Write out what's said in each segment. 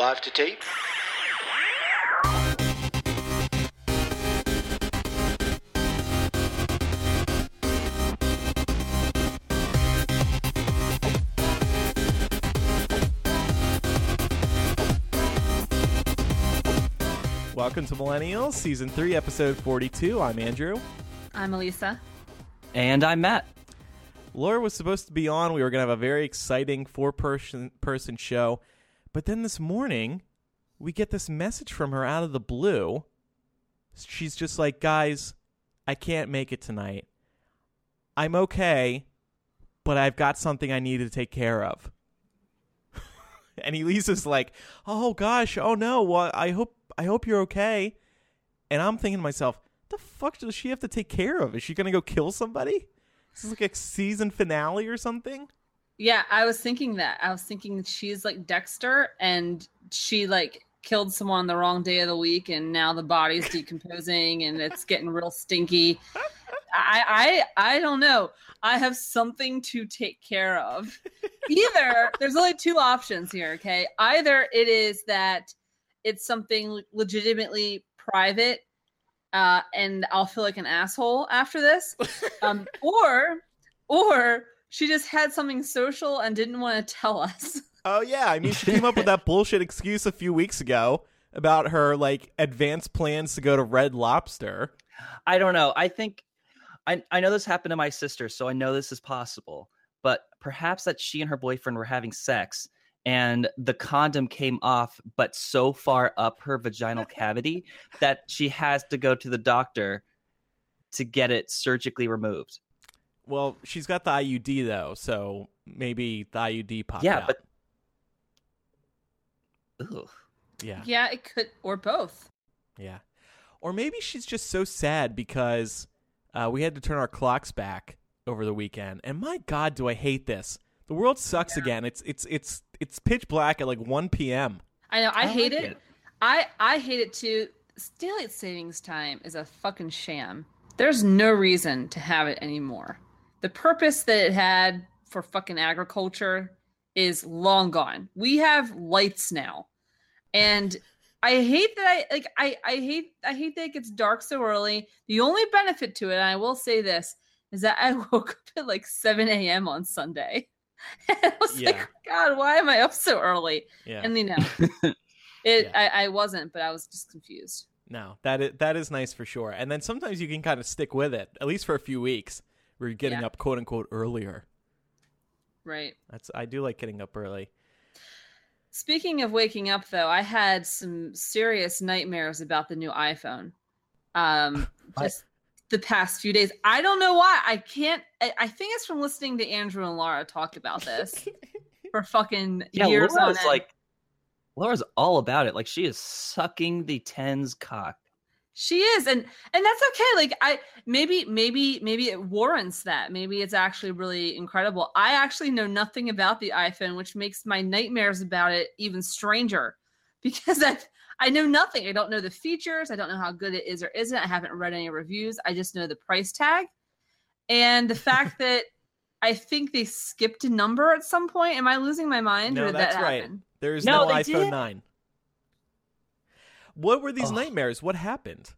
Live to tape. Welcome to Millennials, Season 3, Episode 42. I'm Andrew. I'm Elisa. And I'm Matt. Laura was supposed to be on. We were going to have a very exciting four person person show. But then this morning, we get this message from her out of the blue. She's just like, guys, I can't make it tonight. I'm okay, but I've got something I need to take care of. and Elisa's like, "Oh gosh, oh no, well, I hope I hope you're okay." And I'm thinking to myself, "The fuck does she have to take care of? Is she gonna go kill somebody? This is like a season finale or something." Yeah, I was thinking that. I was thinking she's like Dexter and she like killed someone the wrong day of the week and now the body's decomposing and it's getting real stinky. I I I don't know. I have something to take care of. Either there's only two options here, okay? Either it is that it's something legitimately private uh, and I'll feel like an asshole after this. Um, or or she just had something social and didn't want to tell us. Oh yeah, I mean she came up with that bullshit excuse a few weeks ago about her like advanced plans to go to Red Lobster. I don't know. I think I I know this happened to my sister, so I know this is possible. But perhaps that she and her boyfriend were having sex and the condom came off but so far up her vaginal cavity that she has to go to the doctor to get it surgically removed. Well, she's got the IUD though, so maybe the IUD popped yeah, out. but Ugh. yeah, Yeah, it could or both. yeah, or maybe she's just so sad because uh, we had to turn our clocks back over the weekend, and my God, do I hate this! The world sucks again. It's it's it's it's pitch black at like 1 p.m. I know. I, I hate like it. it. I I hate it too. Daylight savings time is a fucking sham. There's no reason to have it anymore. The purpose that it had for fucking agriculture is long gone. We have lights now. And I hate that I like I I hate I hate that it gets dark so early. The only benefit to it, and I will say this, is that I woke up at like 7 a.m. on Sunday. And I was Yeah. like, God, why am I up so early? Yeah, And you know, it Yeah. I, I wasn't, but I was just confused. no, that is, that is nice for sure. And then sometimes you can kind of stick with it, at least for a few weeks, where you're getting Yeah. up quote unquote earlier. Right. That's I do like getting up early. Speaking of waking up though, I had some serious nightmares about the new iPhone. Um What? just the past few days. I don't know why. I can't I, I think it's from listening to Andrew and Laura talk about this for fucking Yeah, years on Laura's end. like Laura's all about it. Like she is sucking the tens cock. She is, and and that's okay. Like I maybe maybe maybe it warrants that. Maybe it's actually really incredible. I actually know nothing about the iPhone, which makes my nightmares about it even stranger because I I know nothing. I don't know the features. I don't know how good it is or isn't. I haven't read any reviews. I just know the price tag and the fact that I think they skipped a number at some point. Am I losing my mind? No, that's that right. There's No, no, iPhone did. 9. What were these Ugh. nightmares? What happened?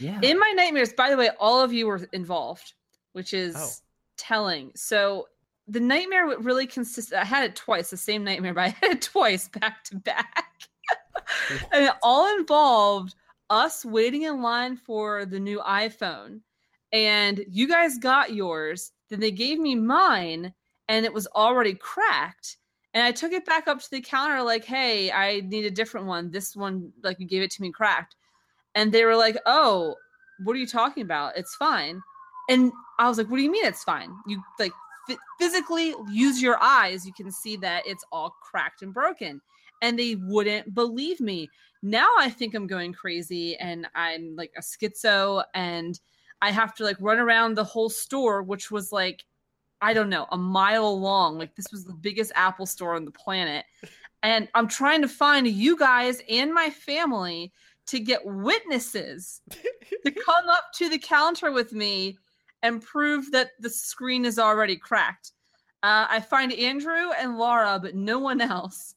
Yeah. In my nightmares, by the way, all of you were involved, which is Oh. telling. So the nightmare really consist. I had it twice, the same nightmare, but I had it twice back to back, and it all involved us waiting in line for the new iPhone, and you guys got yours. Then they gave me mine, and it was already cracked. And I took it back up to the counter, like, "Hey, I need a different one. This one, like, you gave it to me cracked." And they were like, "Oh, what are you talking about? It's fine." And I was like, "What do you mean it's fine? You like ph- physically use your eyes, you can see that it's all cracked and broken." and they wouldn't believe me. Now I think I'm going crazy and I'm like a schizo and I have to like run around the whole store, which was like, I don't know, a mile long. Like this was the biggest Apple store on the planet. And I'm trying to find you guys and my family to get witnesses to come up to the counter with me and prove that the screen is already cracked. Uh, I find Andrew and Laura, but no one else.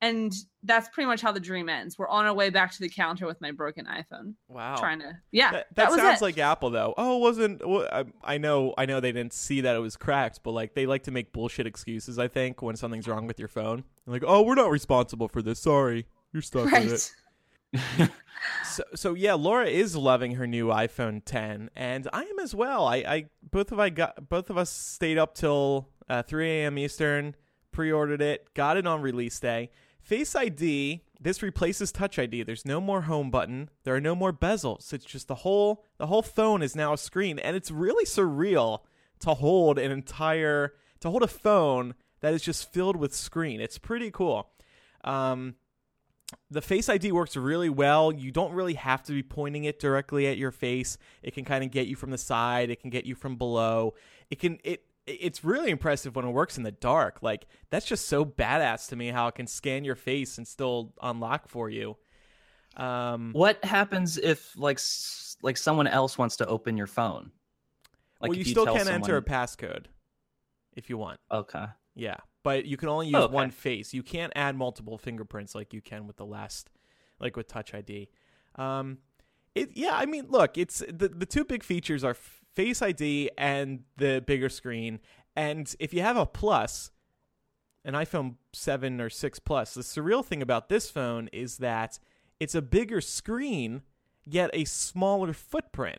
And that's pretty much how the dream ends. We're on our way back to the counter with my broken iPhone. Wow. Trying to, yeah. That, That, that sounds like Apple though. Oh, it wasn't well, I, I know I know they didn't see that it was cracked, but like they like to make bullshit excuses, I think, when something's wrong with your phone. They're like, "Oh, we're not responsible for this. Sorry. You're stuck with it." So, so yeah, Laura is loving her new iPhone 10, and I am as well. I, I both of I got both of us stayed up till uh, 3 a.m. Eastern, pre-ordered it, got it on release day. Face ID. This replaces Touch ID. There's no more home button. There are no more bezels. It's just the whole the whole phone is now a screen, and it's really surreal to hold an entire to hold a phone that is just filled with screen. It's pretty cool. Um, the face ID works really well. You don't really have to be pointing it directly at your face. It can kind of get you from the side. It can get you from below. It can it it's really impressive when it works in the dark. Like that's just so badass to me how it can scan your face and still unlock for you. Um, What happens if like like someone else wants to open your phone? Like well, if you still can enter a passcode if you want. Okay. Yeah, but you can only use Oh, okay. one face. You can't add multiple fingerprints like you can with the last, like with Touch ID. Um, it yeah, I mean, look, it's the the two big features are Face ID and the bigger screen. And if you have a Plus, an iPhone seven or six Plus, the surreal thing about this phone is that it's a bigger screen yet a smaller footprint.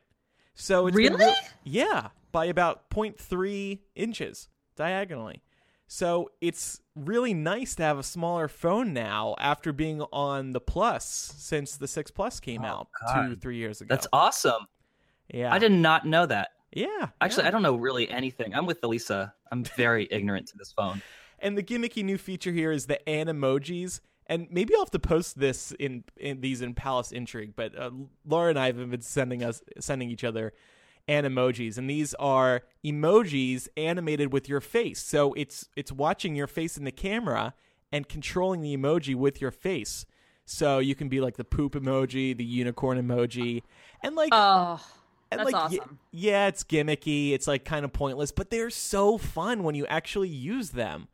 So it's been Really? yeah, by about 0.3 inches diagonally. So it's really nice to have a smaller phone now after being on the Plus since the 6 Plus came Oh, out God. two, three years ago. That's awesome. Yeah. I did not know that. Yeah. Actually, yeah. I don't know really anything. I'm with Elisa. I'm very ignorant to this phone. And the gimmicky new feature here is the animojis. And maybe I'll have to post this in, in these in Palace Intrigue, but uh, Laura and I have been sending us sending each other animojis, and these are emojis animated with your face. So it's it's watching your face in the camera and controlling the emoji with your face. So you can be like the poop emoji, the unicorn emoji, and like Oh, and that's like, y- awesome. yeah, it's gimmicky. It's like kind of pointless, but they're so fun when you actually use them.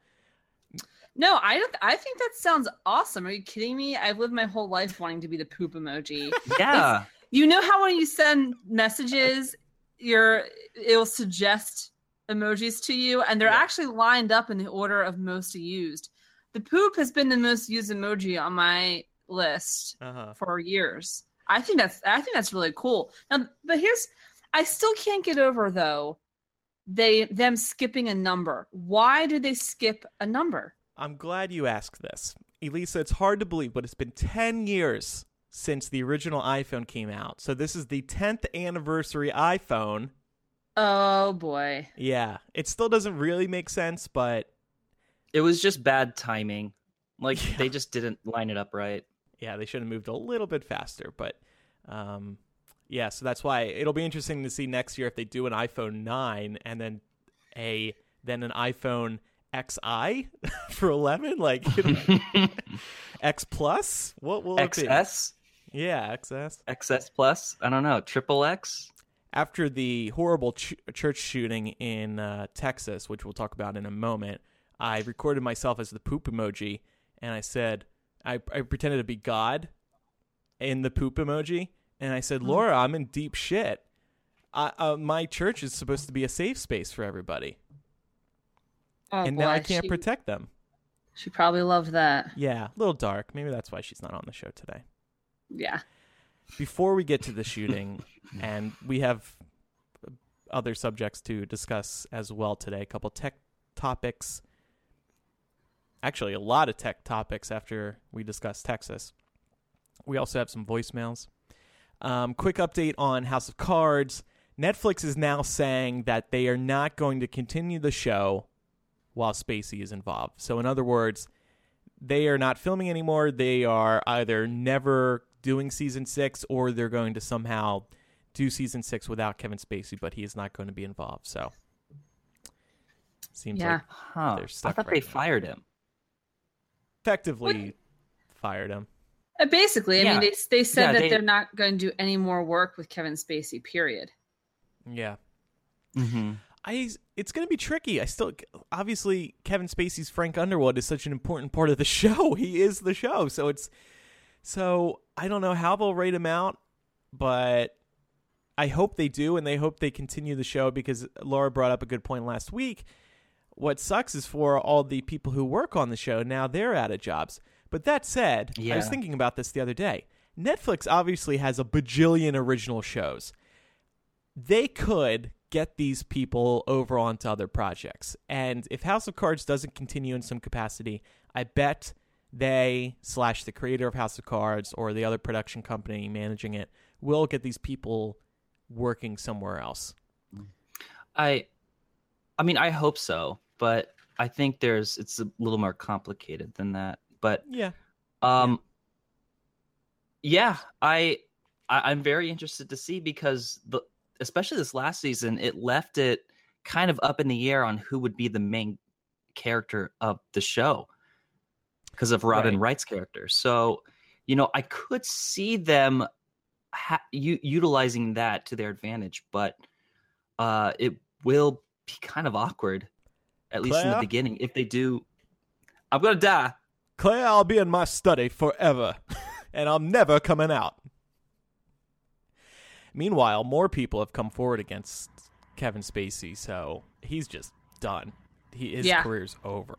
No, I don't. I think that sounds awesome. Are you kidding me? I've lived my whole life wanting to be the poop emoji. Yeah. you know how when you send messages, your it'll suggest emojis to you, and they're Yeah. actually lined up in the order of most used. The poop has been the most used emoji on my list Uh-huh. for years. I think that's I think that's really cool. Now, but here's I still can't get over though they them skipping a number. Why do they skip a number? I'm glad you asked this. Elisa, it's hard to believe, but it's been 10 years since the original iPhone came out. So this is the 10th anniversary iPhone. Oh boy. Yeah, it still doesn't really make sense, but It was just bad timing. Like Yeah. they just didn't line it up right. Yeah, they should have moved a little bit faster. But um, yeah, so that's why it'll be interesting to see next year if they do an iPhone 9 and then a then an iPhone XI for 11, like X Plus. What will it be? XS, Yeah, XS. XS plus. I don't know. Triple X. after the horrible ch- church shooting in uh, Texas, which we'll talk about in a moment, I recorded myself as the poop emoji, and I said, I, I pretended to be God in the poop emoji, and I said, Laura, I'm in deep shit. I, uh, my church is supposed to be a safe space for everybody, Oh, and now I can't she, protect them. She probably loved that. Yeah, a little dark. Maybe that's why she's not on the show today. Yeah. before we get to the shooting, and we have other subjects to discuss as well today, a couple tech topics. Actually, a lot of tech topics after we discuss Texas. We also have some voicemails. Um, quick update on House of Cards. Netflix is now saying that they are not going to continue the show while Spacey is involved. So, in other words, they are not filming anymore. They are either never doing season six or they're going to somehow do season six without Kevin Spacey, but he is not going to be involved. So seems Yeah. like Huh. They're I thought right they now. fired him. Effectively fired him. Uh, Basically, I Yeah. mean, they they said Yeah, that they- they, are not going to do any more work with Kevin Spacey. Period. Yeah. Mm-hmm. I it's going to be tricky. I still obviously Kevin Spacey's Frank Underwood is such an important part of the show. He is the show. So it's so I don't know how they'll rate him out, but I hope they do and they hope they continue the show because Laura brought up a good point last week. What sucks is for all the people who work on the show now they're out of jobs. But that said, I was thinking about this the other day. Netflix obviously has a bajillion original shows they could get these people over onto other projects. And if House of Cards doesn't continue in some capacity, I bet they slash the creator of House of Cards or the other production company managing it will get these people working somewhere else. I, I mean, I hope so, but I think there's it's a little more complicated than that. But Yeah. um, yeah, I, I I'm very interested to see because the especially this last season, it left it kind of up in the air on who would be the main character of the show because of Robin Right. Wright's character. So, you know, I could see them ha- u- utilizing that to their advantage, but uh, it will be kind of awkward, at least in the beginning, if they do. I'm gonna die. Claire, I'll be in my study forever, and I'm never coming out. Meanwhile, more people have come forward against Kevin Spacey, so he's just done. He, his Yeah. career's over.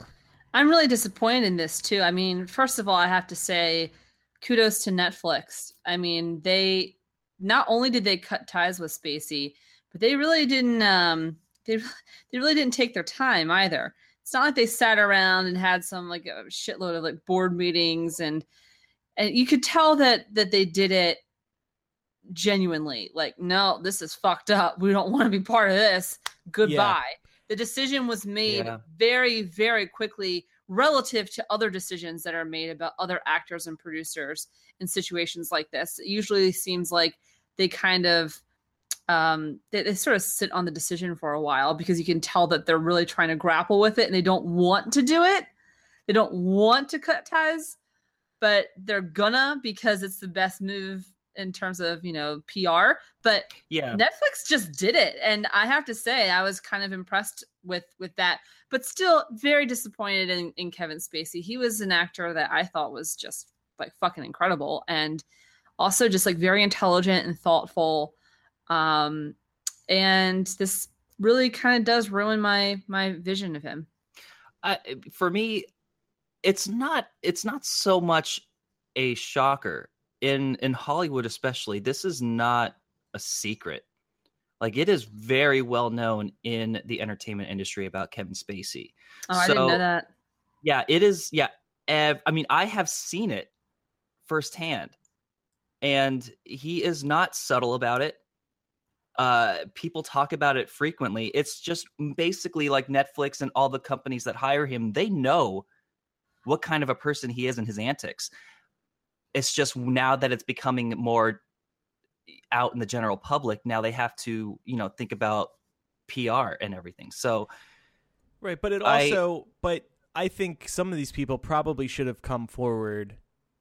I'm really disappointed in this too. I mean, first of all, I have to say kudos to Netflix. I mean, they not only did they cut ties with Spacey, but they really didn't um they they really didn't take their time either. It's not like they sat around and had some like a shitload of like board meetings and and you could tell that that they did it genuinely. Like, no, this is fucked up. We don't want to be part of this. Goodbye. The decision was made Yeah. very, very quickly relative to other decisions that are made about other actors and producers in situations like this. It usually seems like they kind of um they, they sort of sit on the decision for a while because you can tell that they're really trying to grapple with it and they don't want to do it. They don't want to cut ties, but they're gonna because it's the best move in terms of, you know, PR. But Yeah, Netflix just did it, and I have to say I was kind of impressed with with that, but still very disappointed in, in Kevin Spacey. He was an actor that I thought was just like fucking incredible, and also just like very intelligent and thoughtful. Um, and this really kind of does ruin my my vision of him. I, for me, it's not. It's not so much a shocker in in Hollywood, especially. This is not a secret. Like it is very well known in the entertainment industry about Kevin Spacey. Oh, I didn't know So- that. Yeah, it is. Yeah, ev- I mean, I have seen it firsthand, and he is not subtle about it. Uh, people talk about it frequently. It's just basically like Netflix and all the companies that hire him. They know what kind of a person he is and his antics. It's just now that it's becoming more out in the general public. Now they have to, you know, think about PR and everything. So Right, but it I- also but I think some of these people probably should have come forward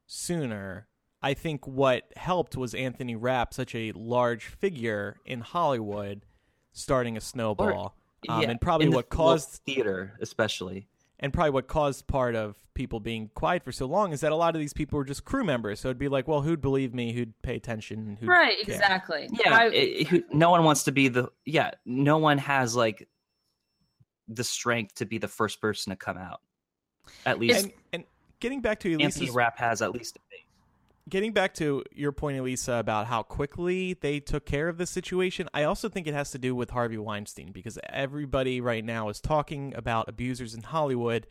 sooner. I think what helped was Anthony Rapp, such a large figure in Hollywood, starting a snowball. Um, yeah, and probably in the what local caused theater, especially. and probably what caused part of people being quiet for so long is that a lot of these people were just crew members. So it'd be like, well, who'd believe me? Who'd pay attention? Who'd Right, care? exactly. Yeah, I- it- who- no one wants to be the yeah. No one has like the strength to be the first person to come out. At least And, and getting back to Anthony Rapp has at least. Getting back to your point, Elisa, about how quickly they took care of the situation, I also think it has to do with Harvey Weinstein because everybody right now is talking about abusers in Hollywood,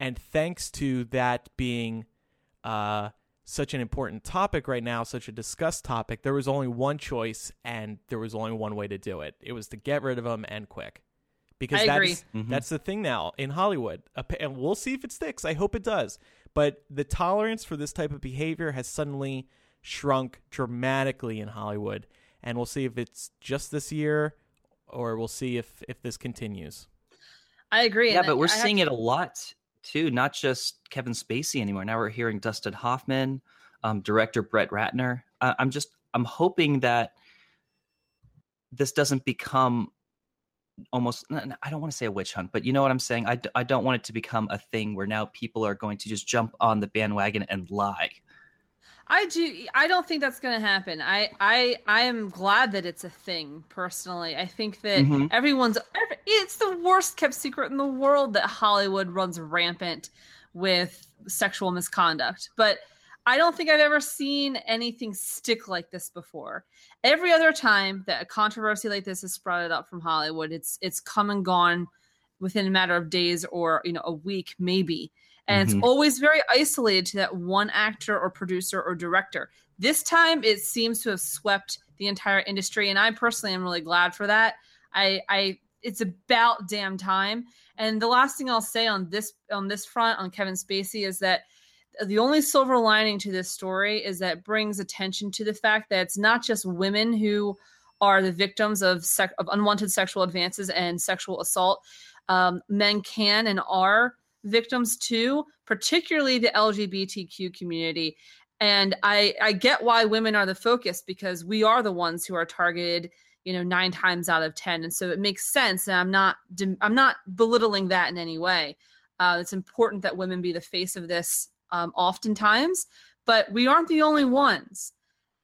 and thanks to that being uh, such an important topic right now, such a discussed topic, there was only one choice, and there was only one way to do it. It was to get rid of him and quick. Because I agree. that's Mhm. that's the thing now in Hollywood, and we'll see if it sticks. I hope it does. But the tolerance for this type of behavior has suddenly shrunk dramatically in Hollywood. And we'll see if it's just this year or we'll see if, if this continues. I agree. Yeah, and but we're I seeing to- it a lot too, not just Kevin Spacey anymore. Now we're hearing Dustin Hoffman, um, director Brett Ratner. Uh, I'm just, I'm hoping that this doesn't become almost i don't want to say a witch hunt but you know what i'm saying I, I don't want it to become a thing where now people are going to just jump on the bandwagon and lie I do. I don't think that's going to happen. I, I, I am glad that it's a thing. Personally, I think that Mhm. everyone's. every- It's the worst kept secret in the world that Hollywood runs rampant with sexual misconduct. But I don't think I've ever seen anything stick like this before. Every other time that a controversy like this is sprouted up from Hollywood, it's it's come and gone within a matter of days or you know a week maybe and Mhm. it's always very isolated to that one actor or producer or director. This time, it seems to have swept the entire industry, and I personally am really glad for that. I, I, it's about damn time. And the last thing I'll say on this on this front on Kevin Spacey is that the only silver lining to this story is that brings attention to the fact that it's not just women who are the victims of sec- of unwanted sexual advances and sexual assault. Um, men can and are victims too, particularly the LGBTQ community. And I, I get why women are the focus because we are the ones who are targeted, you know, nine times out of ten, and so it makes sense. And I'm not I'm not belittling that in any way. Uh, it's important that women be the face of this, um, oftentimes, but we aren't the only ones.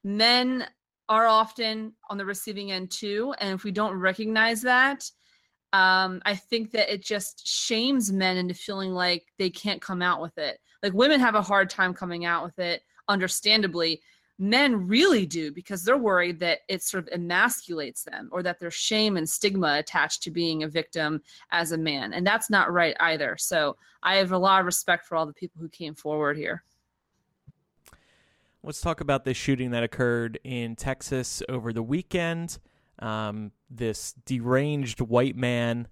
Men are often on the receiving end too, and if we don't recognize that, um, I think that it just shames men into feeling like they can't come out with it. Like women have a hard time coming out with it, understandably. Men really do because they're worried that it sort of emasculates them or that there's shame and stigma attached to being a victim as a man. And that's not right either. So I have a lot of respect for all the people who came forward here. Let's talk about this shooting that occurred in Texas over the weekend. Um, this deranged white man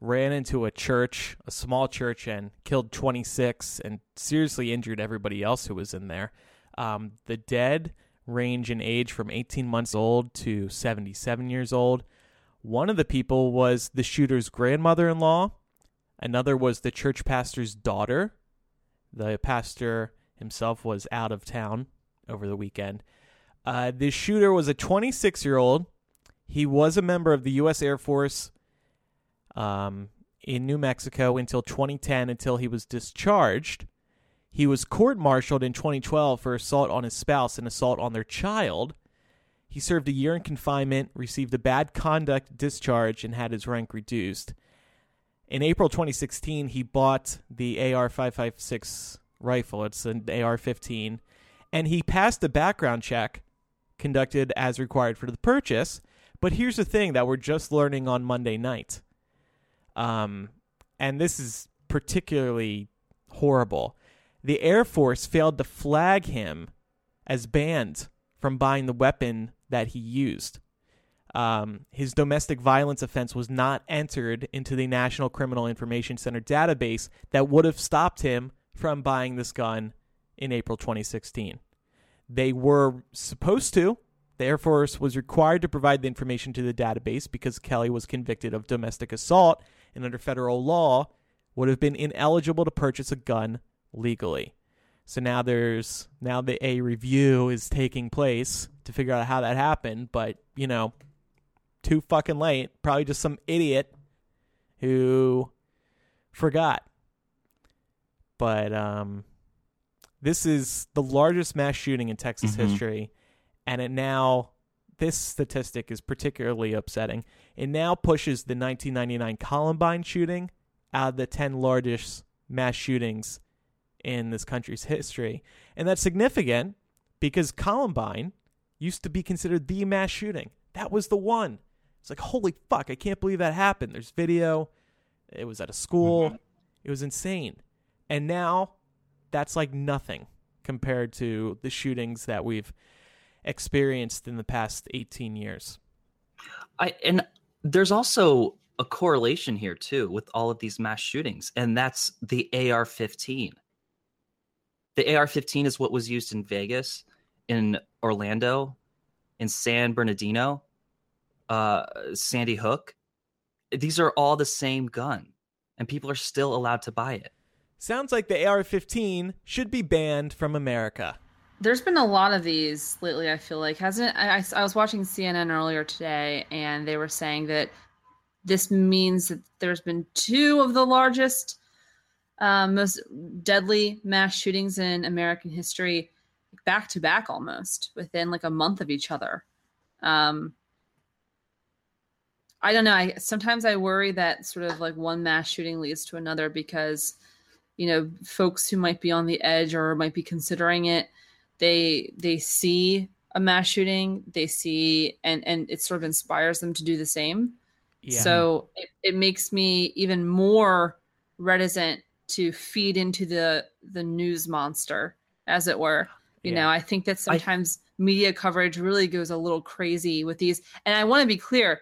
ran into a church, a small church, and killed 26 and seriously injured everybody else who was in there. Um, the dead range in age from 18 months old to 77 years old. One of the people was the shooter's grandmother in law, another was the church pastor's daughter. The pastor himself was out of town over the weekend. Uh, the shooter was a 26 year old. He was a member of the U.S. Air Force um, in New Mexico until 2010, until he was discharged. He was court martialed in 2012 for assault on his spouse and assault on their child. He served a year in confinement, received a bad conduct discharge, and had his rank reduced. In April 2016, he bought the AR 556 rifle. It's an AR 15. And he passed a background check conducted as required for the purchase. But here's the thing that we're just learning on Monday night. Um, and this is particularly horrible. The Air Force failed to flag him as banned from buying the weapon that he used. Um, his domestic violence offense was not entered into the National Criminal Information Center database that would have stopped him from buying this gun in April 2016. They were supposed to. The Air Force was required to provide the information to the database because Kelly was convicted of domestic assault and under federal law would have been ineligible to purchase a gun legally. So now there's now the a review is taking place to figure out how that happened, but you know, too fucking late. Probably just some idiot who forgot. But um this is the largest mass shooting in Texas Mhm. history and it now this statistic is particularly upsetting. It now pushes the 1999 Columbine shooting out of the 10 largest mass shootings in this country's history. And that's significant because Columbine used to be considered the mass shooting. That was the one. It's like, holy fuck, I can't believe that happened. There's video. It was at a school. Mm-hmm. It was insane. And now that's like nothing compared to the shootings that we've experienced in the past 18 years. I and there's also a correlation here too with all of these mass shootings, and that's the AR-15. The AR-15 is what was used in Vegas, in Orlando, in San Bernardino, uh, Sandy Hook. These are all the same gun, and people are still allowed to buy it. Sounds like the AR-15 should be banned from America. There's been a lot of these lately. I feel like hasn't. I, I was watching CNN earlier today, and they were saying that this means that there's been two of the largest, uh, most deadly mass shootings in American history, back to back, almost within like a month of each other. Um, I don't know. I sometimes I worry that sort of like one mass shooting leads to another because, you know, folks who might be on the edge or might be considering it, they they see a mass shooting, they see and and it sort of inspires them to do the same. Yeah. So it, it makes me even more reticent to feed into the the news monster, as it were. You yeah. know, I think that sometimes I, media coverage really goes a little crazy with these. And I want to be clear,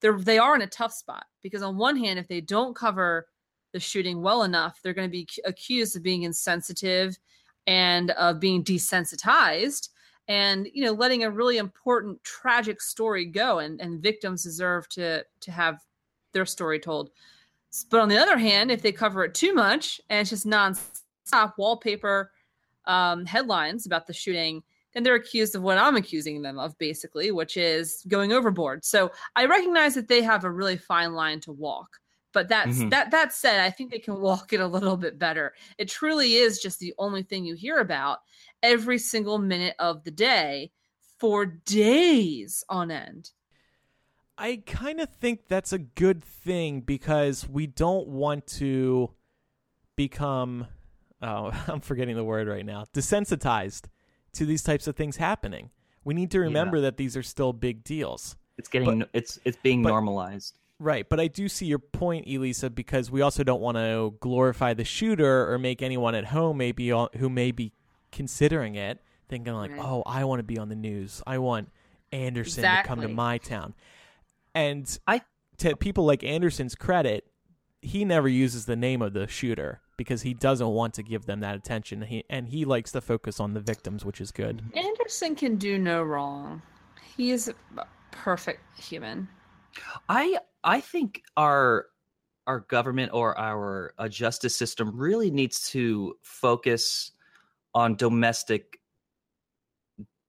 they're they are in a tough spot because on one hand, if they don't cover the shooting well enough, they're going to be accused of being insensitive and of being desensitized and you know letting a really important tragic story go and, and victims deserve to to have their story told but on the other hand if they cover it too much and it's just non-stop wallpaper um, headlines about the shooting then they're accused of what i'm accusing them of basically which is going overboard so i recognize that they have a really fine line to walk but that's mm-hmm. that that said i think they can walk it a little bit better it truly is just the only thing you hear about every single minute of the day for days on end. I kind of think that's a good thing because we don't want to become oh, I'm forgetting the word right now, desensitized to these types of things happening. We need to remember yeah. that these are still big deals. It's getting but, it's it's being but, normalized. Right, but I do see your point, Elisa, because we also don't want to glorify the shooter or make anyone at home maybe who may be considering it, thinking like, right. "Oh, I want to be on the news. I want Anderson exactly. to come to my town." And I to people like Anderson's credit, he never uses the name of the shooter because he doesn't want to give them that attention. He and he likes to focus on the victims, which is good. Anderson can do no wrong. He is a perfect human. I I think our our government or our uh, justice system really needs to focus on domestic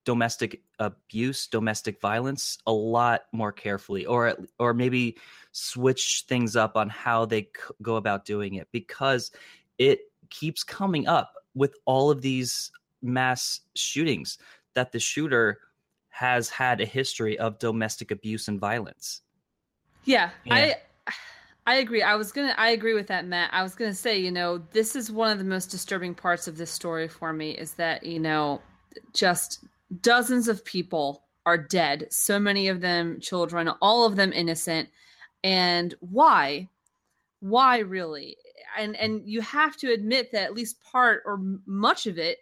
domestic abuse, domestic violence a lot more carefully, or or maybe switch things up on how they c- go about doing it because it keeps coming up with all of these mass shootings that the shooter has had a history of domestic abuse and violence. Yeah, yeah. I I agree. I was gonna. I agree with that, Matt. I was gonna say, you know, this is one of the most disturbing parts of this story for me is that you know, just dozens of people are dead. So many of them children, all of them innocent. And why? Why really? And and you have to admit that at least part or much of it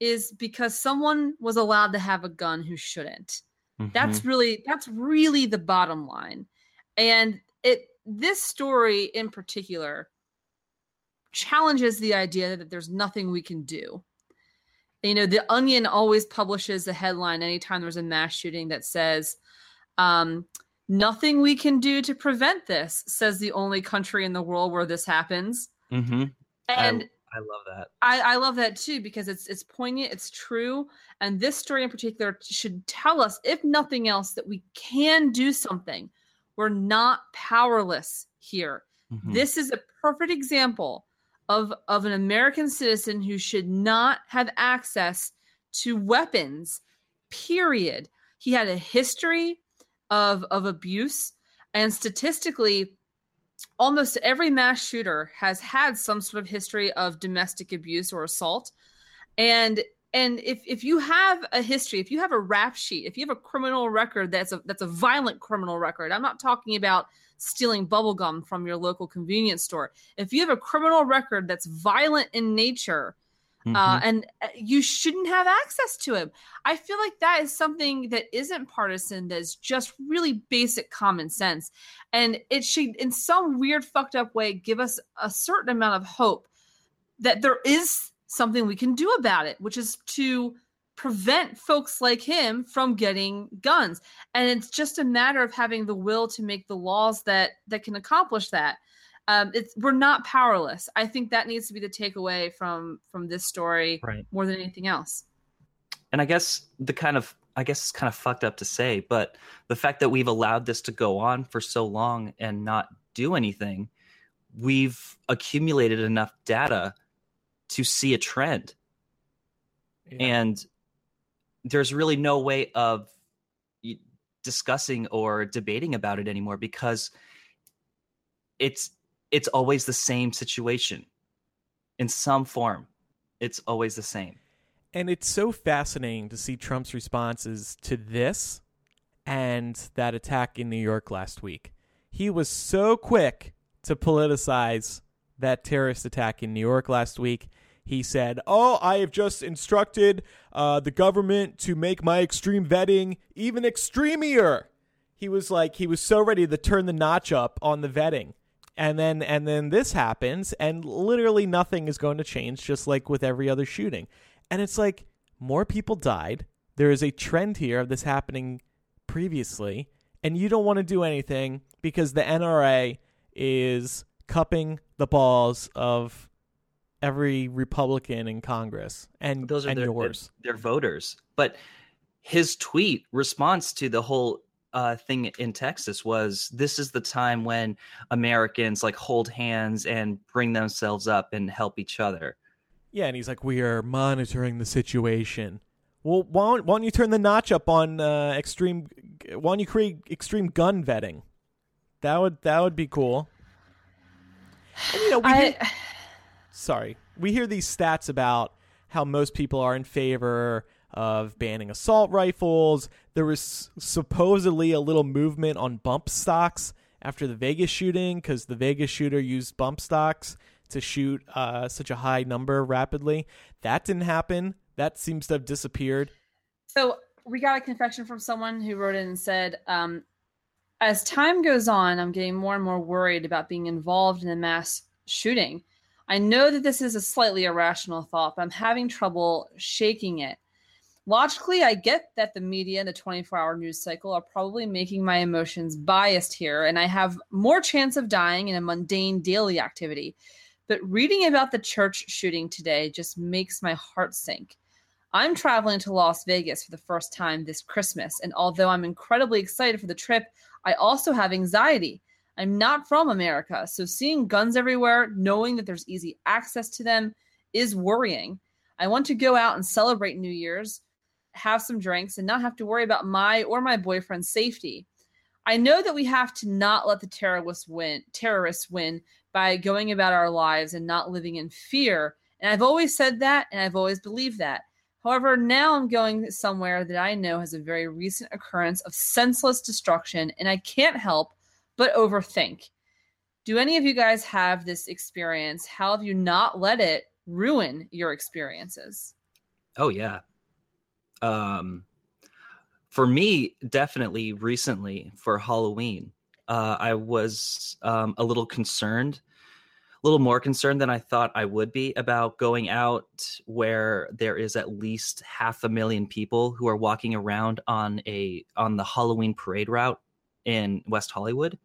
is because someone was allowed to have a gun who shouldn't. Mm-hmm. That's really that's really the bottom line. And it this story in particular challenges the idea that there's nothing we can do. You know, the Onion always publishes a headline anytime there's a mass shooting that says, um, Nothing we can do to prevent this, says the only country in the world where this happens. Mm-hmm. And I, I, love that. I, I love that too because it's it's poignant, it's true, and this story in particular should tell us, if nothing else, that we can do something we're not powerless here. Mm-hmm. This is a perfect example of, of an American citizen who should not have access to weapons, period. He had a history of, of abuse, and statistically, almost every mass shooter has had some sort of history of domestic abuse or assault. And and if if you have a history if you have a rap sheet if you have a criminal record that's a that's a violent criminal record i'm not talking about stealing bubblegum from your local convenience store. If you have a criminal record that's violent in nature uh, mm-hmm. uh, and you shouldn't have access to him i feel like that is something that isn't partisan that's just really basic common sense. And it should in some weird fucked up way give us a certain amount of hope that there is something we can do about it, which is to prevent folks like him from getting guns. And it's just a matter of having the will to make the laws that that can accomplish that. Um, it's we're not powerless. I think that needs to be the takeaway from from this story Right. more than anything else. and I guess the kind of I guess it's kind of fucked up to say, but the fact that we've allowed this to go on for so long and not do anything, we've accumulated enough data to see a trend. And there's really no way of discussing or debating about it anymore because it's it's always the same situation in some form. It's always the same. And it's so fascinating to see Trump's responses to this and that attack in New York last week. He was so quick to politicize that terrorist attack in New York last week. He said, Oh, I have just instructed uh, the government to make my extreme vetting even extremier. He was like, he was so ready to turn the notch up on the vetting. And then, and then this happens, and literally nothing is going to change, just like with every other shooting. And it's like more people died. There is a trend here of this happening previously, and you don't want to do anything because the NRA is cupping the balls of every Republican in Congress and those are and their, yours. their voters. But his tweet response to the whole uh, thing in Texas was, "This is the time when Americans like hold hands and bring themselves up and help each other." Yeah, and he's like, "We are monitoring the situation." Well, why don't, why don't you turn the notch up on uh, extreme? Why don't you create extreme gun vetting? That would that would be cool. And, you know, we I sorry, we hear these stats about how most people are in favor of banning assault rifles. There was supposedly a little movement on bump stocks after the Vegas shooting because the Vegas shooter used bump stocks to shoot uh, such a high number rapidly. That didn't happen. That seems to have disappeared. So we got a confession from someone who wrote in and said, um, as time goes on, I'm getting more and more worried about being involved in a mass shooting. I know that this is a slightly irrational thought, but I'm having trouble shaking it. Logically, I get that the media and the 24 hour news cycle are probably making my emotions biased here, and I have more chance of dying in a mundane daily activity. But reading about the church shooting today just makes my heart sink. I'm traveling to Las Vegas for the first time this Christmas, and although I'm incredibly excited for the trip, I also have anxiety. I'm not from America, so seeing guns everywhere, knowing that there's easy access to them, is worrying. I want to go out and celebrate New Year's, have some drinks, and not have to worry about my or my boyfriend's safety. I know that we have to not let the terrorists win, terrorists win by going about our lives and not living in fear. And I've always said that, and I've always believed that. However, now I'm going somewhere that I know has a very recent occurrence of senseless destruction, and I can't help but overthink. Do any of you guys have this experience? How have you not let it ruin your experiences? Oh yeah. Um for me, definitely recently for Halloween, uh, I was um, a little concerned, a little more concerned than I thought I would be about going out where there is at least half a million people who are walking around on a on the Halloween parade route in West Hollywood,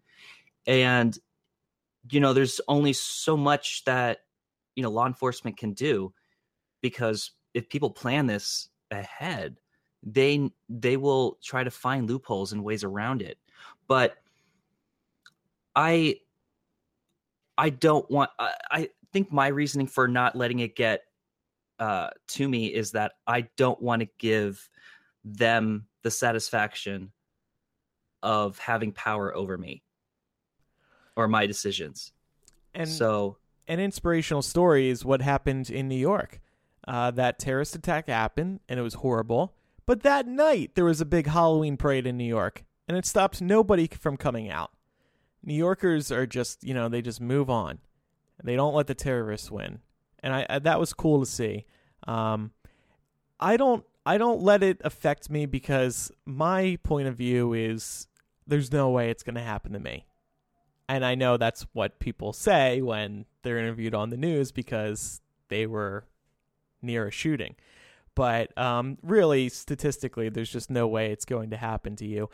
and you know, there's only so much that you know law enforcement can do because if people plan this ahead they they will try to find loopholes and ways around it. But i i don't want i, I think my reasoning for not letting it get uh to me is that i don't want to give them the satisfaction of having power over me or my decisions And so an inspirational story is what happened in New York. Uh, that terrorist attack happened, and it was horrible. But that night, there was a big Halloween parade in New York, and it stopped nobody from coming out. New Yorkers are just, you know, they just move on. They don't let the terrorists win, and I, I that was cool to see. Um, I don't, I don't let it affect me because my point of view is there's no way it's going to happen to me and I know that's what people say when they're interviewed on the news because they were near a shooting. But um, really, statistically, there's just no way it's going to happen to you.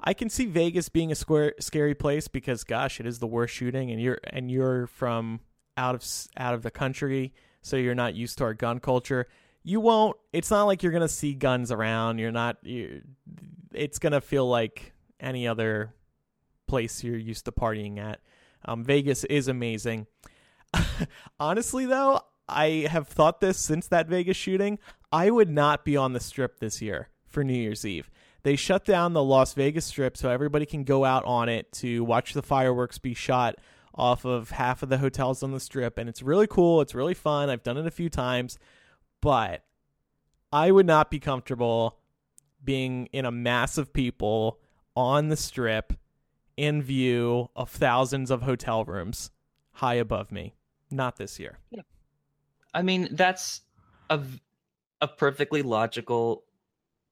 I can see Vegas being a square, scary place because, gosh, it is the worst shooting, and you're and you're from out of out of the country, so you're not used to our gun culture. You won't. It's not like you're gonna see guns around. You're not. you it's gonna feel like any other place you're used to partying at. Um, Vegas is amazing. Honestly, though, I have thought this since that Vegas shooting. I would not be on the strip this year for New Year's Eve. They shut down the Las Vegas strip so everybody can go out on it to watch the fireworks be shot off of half of the hotels on the strip. And it's really cool. It's really fun. I've done it a few times. But I would not be comfortable being in a mass of people on the strip in view of thousands of hotel rooms high above me. Not this year. Yeah. I mean, that's a, a perfectly logical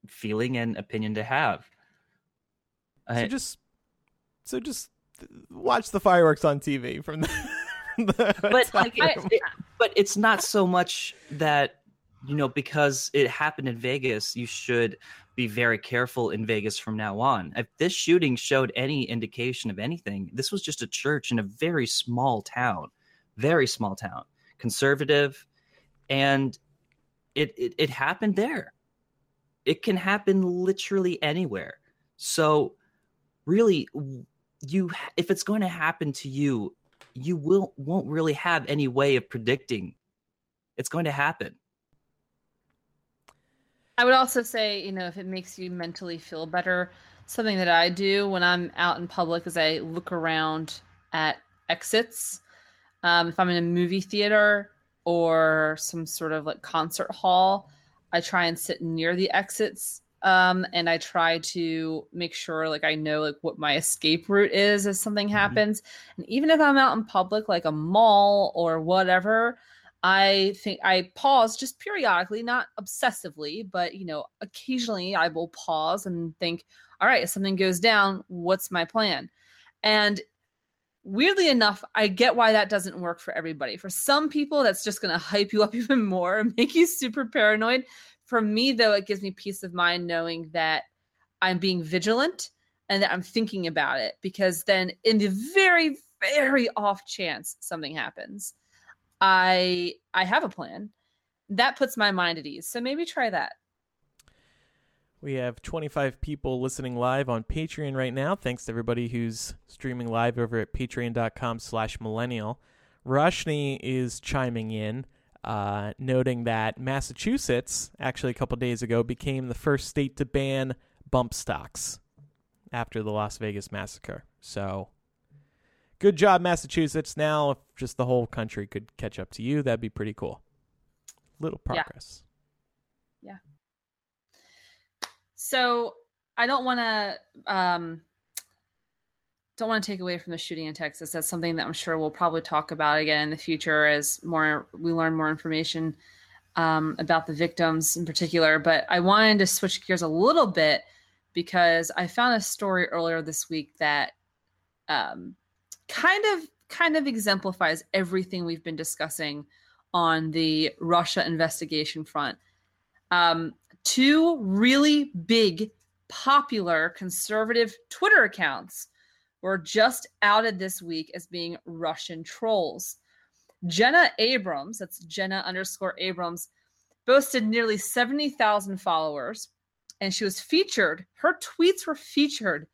feeling and opinion to have. So I, just so just watch the fireworks on TV from the, the but like it, but it's not so much that you know because it happened in Vegas you should be very careful in Vegas from now on. If this shooting showed any indication of anything, this was just a church in a very small town, very small town, conservative, and it it, it happened there it can happen literally anywhere. So really you if it's going to happen to you, you will won't really have any way of predicting it's going to happen. I would also say, you know, if it makes you mentally feel better, something that I do when I'm out in public is I look around at exits. Um, if I'm in a movie theater or some sort of like concert hall, I try and sit near the exits um, and I try to make sure like I know like what my escape route is if something mm-hmm. happens. And even if I'm out in public, like a mall or whatever, I think I pause just periodically, not obsessively, but you know, occasionally I will pause and think, all right, if something goes down, what's my plan? And weirdly enough, I get why that doesn't work for everybody. For some people, that's just going to hype you up even more and make you super paranoid. For me, though, it gives me peace of mind knowing that I'm being vigilant and that I'm thinking about it because then, in the very, very off chance something happens, I I have a plan. That puts my mind at ease. So maybe try that. We have 25 people listening live on Patreon right now. Thanks to everybody who's streaming live over at patreon.com slash millennial. Roshni is chiming in, uh, noting that Massachusetts, actually a couple days ago, became the first state to ban bump stocks after the Las Vegas massacre. So good job, Massachusetts. Now, if just the whole country could catch up to you, that'd be pretty cool. Little progress. Yeah. yeah. So I don't want to um, don't want to take away from the shooting in Texas. That's something that I'm sure we'll probably talk about again in the future as more we learn more information um, about the victims in particular. But I wanted to switch gears a little bit because I found a story earlier this week that um, kind of kind of exemplifies everything we've been discussing on the Russia investigation front. Um, two really big, popular conservative Twitter accounts were just outed this week as being Russian trolls. Jenna Abrams, that's Jenna underscore Abrams, boasted nearly 70,000 followers, and she was featured, her tweets were featured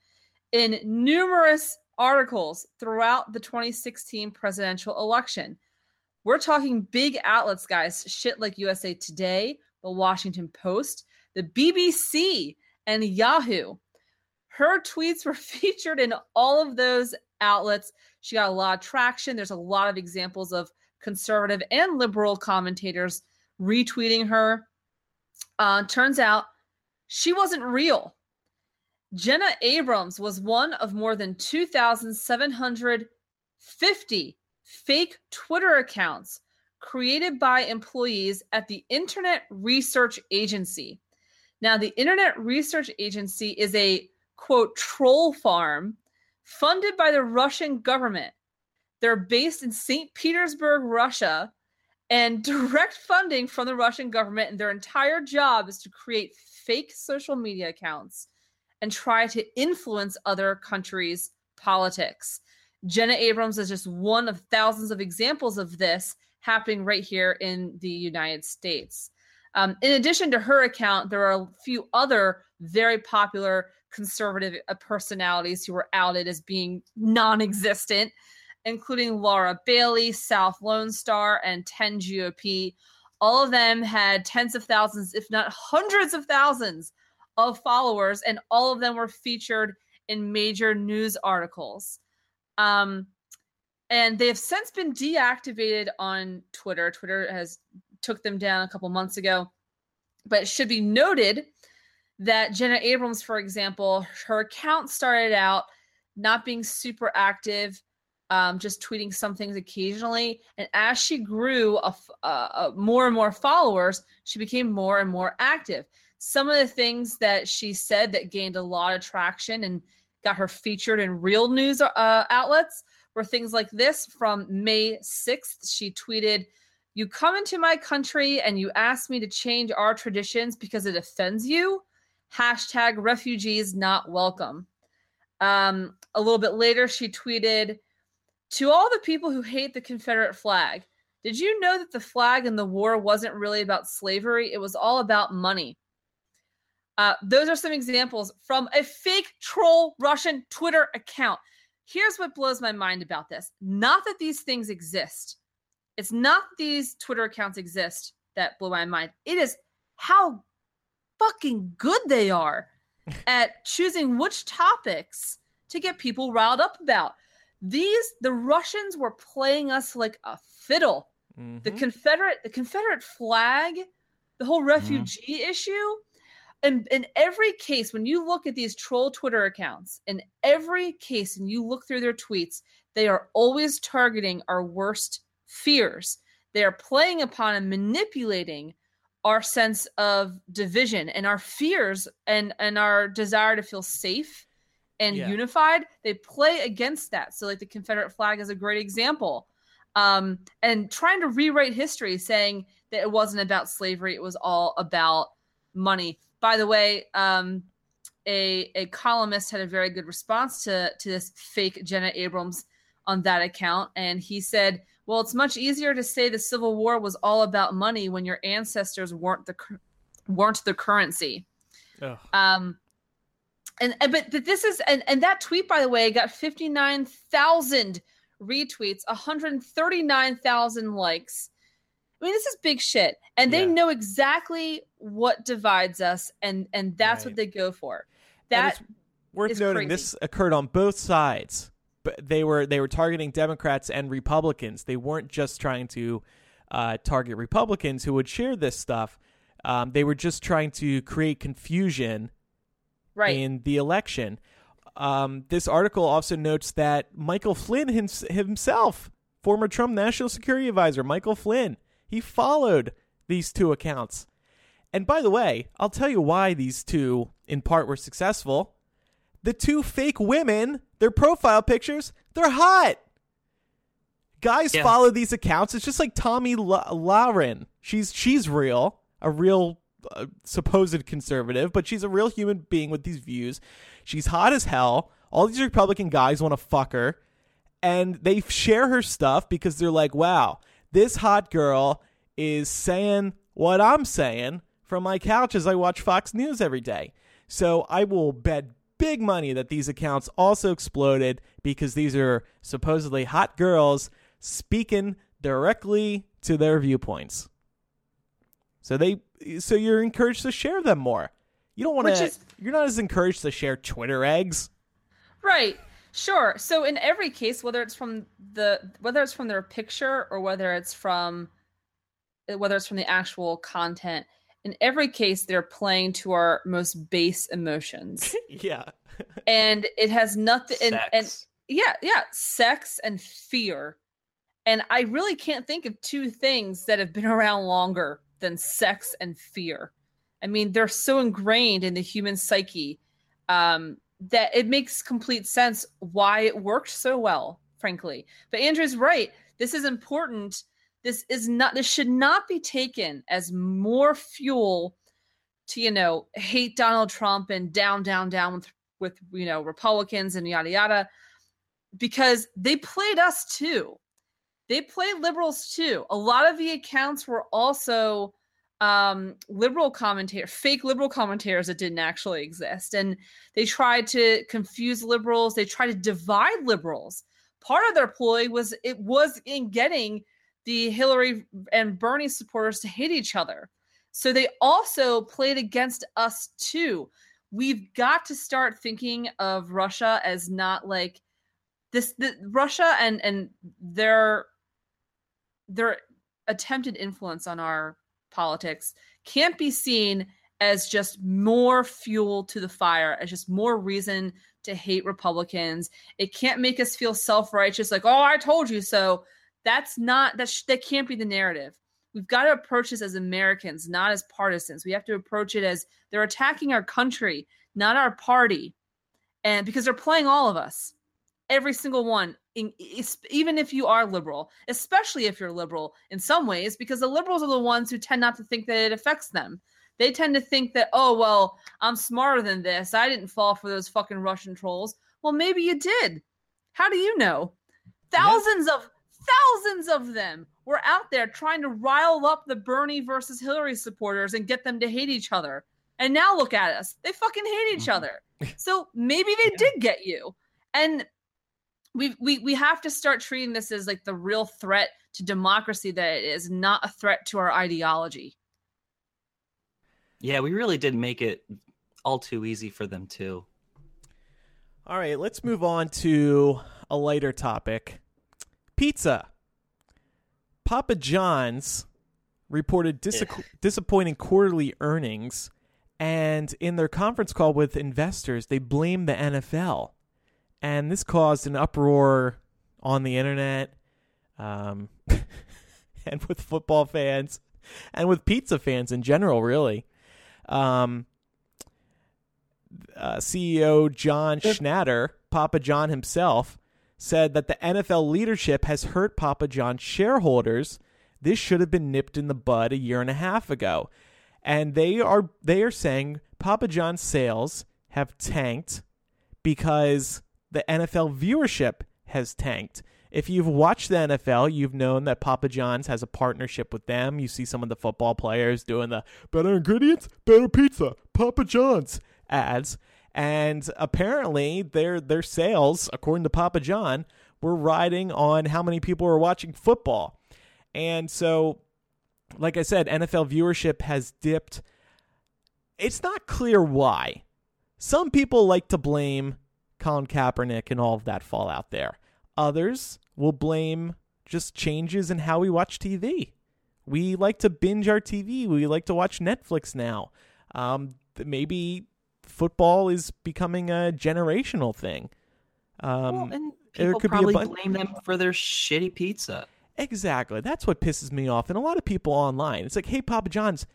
in numerous articles throughout the 2016 presidential election. We're talking big outlets, guys, shit like USA Today, the Washington Post, the BBC, and Yahoo. Her tweets were featured in all of those outlets. She got a lot of traction. There's a lot of examples of conservative and liberal commentators retweeting her. Uh, turns out she wasn't real. Jenna Abrams was one of more than 2,750 fake Twitter accounts created by employees at the Internet Research Agency. Now, the Internet Research Agency is a quote troll farm funded by the Russian government. They're based in St. Petersburg, Russia, and direct funding from the Russian government. And their entire job is to create fake social media accounts and try to influence other countries' politics. Jenna Abrams is just one of thousands of examples of this happening right here in the United States. Um, in addition to her account, there are a few other very popular conservative uh, personalities who were outed as being non existent, including Laura Bailey, South Lone Star, and 10 GOP. All of them had tens of thousands, if not hundreds of thousands, of followers, and all of them were featured in major news articles. Um, and they have since been deactivated on Twitter. Twitter has took them down a couple months ago. But it should be noted that Jenna Abrams, for example, her account started out not being super active, um, just tweeting some things occasionally. And as she grew a, a, a more and more followers, she became more and more active. Some of the things that she said that gained a lot of traction and got her featured in real news uh, outlets were things like this from May 6th. She tweeted, You come into my country and you ask me to change our traditions because it offends you. Hashtag refugees not welcome. Um, a little bit later, she tweeted, To all the people who hate the Confederate flag, did you know that the flag in the war wasn't really about slavery? It was all about money. Uh, those are some examples from a fake troll Russian Twitter account. Here's what blows my mind about this not that these things exist, it's not these Twitter accounts exist that blow my mind. It is how fucking good they are at choosing which topics to get people riled up about. These the Russians were playing us like a fiddle. Mm-hmm. The Confederate the Confederate flag, the whole mm-hmm. refugee mm-hmm. issue in, in every case, when you look at these troll Twitter accounts, in every case, and you look through their tweets, they are always targeting our worst fears. They are playing upon and manipulating our sense of division and our fears and, and our desire to feel safe and yeah. unified. They play against that. So, like the Confederate flag is a great example. Um, and trying to rewrite history, saying that it wasn't about slavery, it was all about money by the way, um, a a columnist had a very good response to to this fake Jenna Abrams on that account, and he said, "Well, it's much easier to say the Civil War was all about money when your ancestors weren't the weren't the currency." Um, and, and but, but this is and, and that tweet by the way got 59,000 retweets, 139,000 likes. I mean, this is big shit, and they yeah. know exactly what divides us, and and that's right. what they go for. That worth noting. Crazy. This occurred on both sides, but they were they were targeting Democrats and Republicans. They weren't just trying to uh, target Republicans who would share this stuff. Um, they were just trying to create confusion right. in the election. Um, this article also notes that Michael Flynn himself, former Trump National Security Advisor Michael Flynn, he followed these two accounts. And by the way, I'll tell you why these two, in part, were successful. The two fake women, their profile pictures, they're hot. Guys yeah. follow these accounts. It's just like Tomi Lahren. She's she's real, a real uh, supposed conservative, but she's a real human being with these views. She's hot as hell. All these Republican guys want to fuck her, and they share her stuff because they're like, "Wow, this hot girl is saying what I'm saying from my couch as I watch Fox News every day. So I will bet big money that these accounts also exploded because these are supposedly hot girls speaking directly to their viewpoints. So they so you're encouraged to share them more. You don't want to you're not as encouraged to share Twitter eggs. Right. Sure. So in every case, whether it's from the whether it's from their picture or whether it's from whether it's from the actual content, in every case they're playing to our most base emotions. yeah. and it has nothing and, and yeah, yeah, sex and fear. And I really can't think of two things that have been around longer than sex and fear. I mean, they're so ingrained in the human psyche. Um, that it makes complete sense why it worked so well, frankly. But Andrew's right. This is important this is not this should not be taken as more fuel to you know hate Donald Trump and down down down with with you know Republicans and yada yada because they played us too. They played liberals too. A lot of the accounts were also um, liberal commentators, fake liberal commentators that didn't actually exist. And they tried to confuse liberals, they tried to divide liberals. Part of their ploy was it was in getting the Hillary and Bernie supporters to hate each other. So they also played against us too. We've got to start thinking of Russia as not like this the, Russia and and their their attempted influence on our politics can't be seen as just more fuel to the fire, as just more reason to hate Republicans. It can't make us feel self-righteous like, "Oh, I told you so." That's not that sh- that can't be the narrative. We've got to approach this as Americans, not as partisans. We have to approach it as they're attacking our country, not our party. And because they're playing all of us every single one in, even if you are liberal especially if you're liberal in some ways because the liberals are the ones who tend not to think that it affects them they tend to think that oh well i'm smarter than this i didn't fall for those fucking russian trolls well maybe you did how do you know thousands yeah. of thousands of them were out there trying to rile up the bernie versus hillary supporters and get them to hate each other and now look at us they fucking hate each mm-hmm. other so maybe they yeah. did get you and we we we have to start treating this as like the real threat to democracy that it is, not a threat to our ideology. Yeah, we really did make it all too easy for them too. All right, let's move on to a lighter topic. Pizza. Papa John's reported dis- disappointing quarterly earnings and in their conference call with investors, they blamed the NFL and this caused an uproar on the internet, um, and with football fans, and with pizza fans in general. Really, um, uh, CEO John Schnatter, Papa John himself, said that the NFL leadership has hurt Papa John's shareholders. This should have been nipped in the bud a year and a half ago. And they are they are saying Papa John's sales have tanked because the NFL viewership has tanked. If you've watched the NFL, you've known that Papa John's has a partnership with them. You see some of the football players doing the better ingredients, better pizza, Papa John's ads. And apparently their their sales, according to Papa John, were riding on how many people were watching football. And so like I said, NFL viewership has dipped. It's not clear why. Some people like to blame Colin Kaepernick and all of that fallout there. Others will blame just changes in how we watch TV. We like to binge our TV. We like to watch Netflix now. Um, maybe football is becoming a generational thing. Um, well, and people probably blame them for their shitty pizza. Exactly. That's what pisses me off. And a lot of people online, it's like, hey, Papa John's,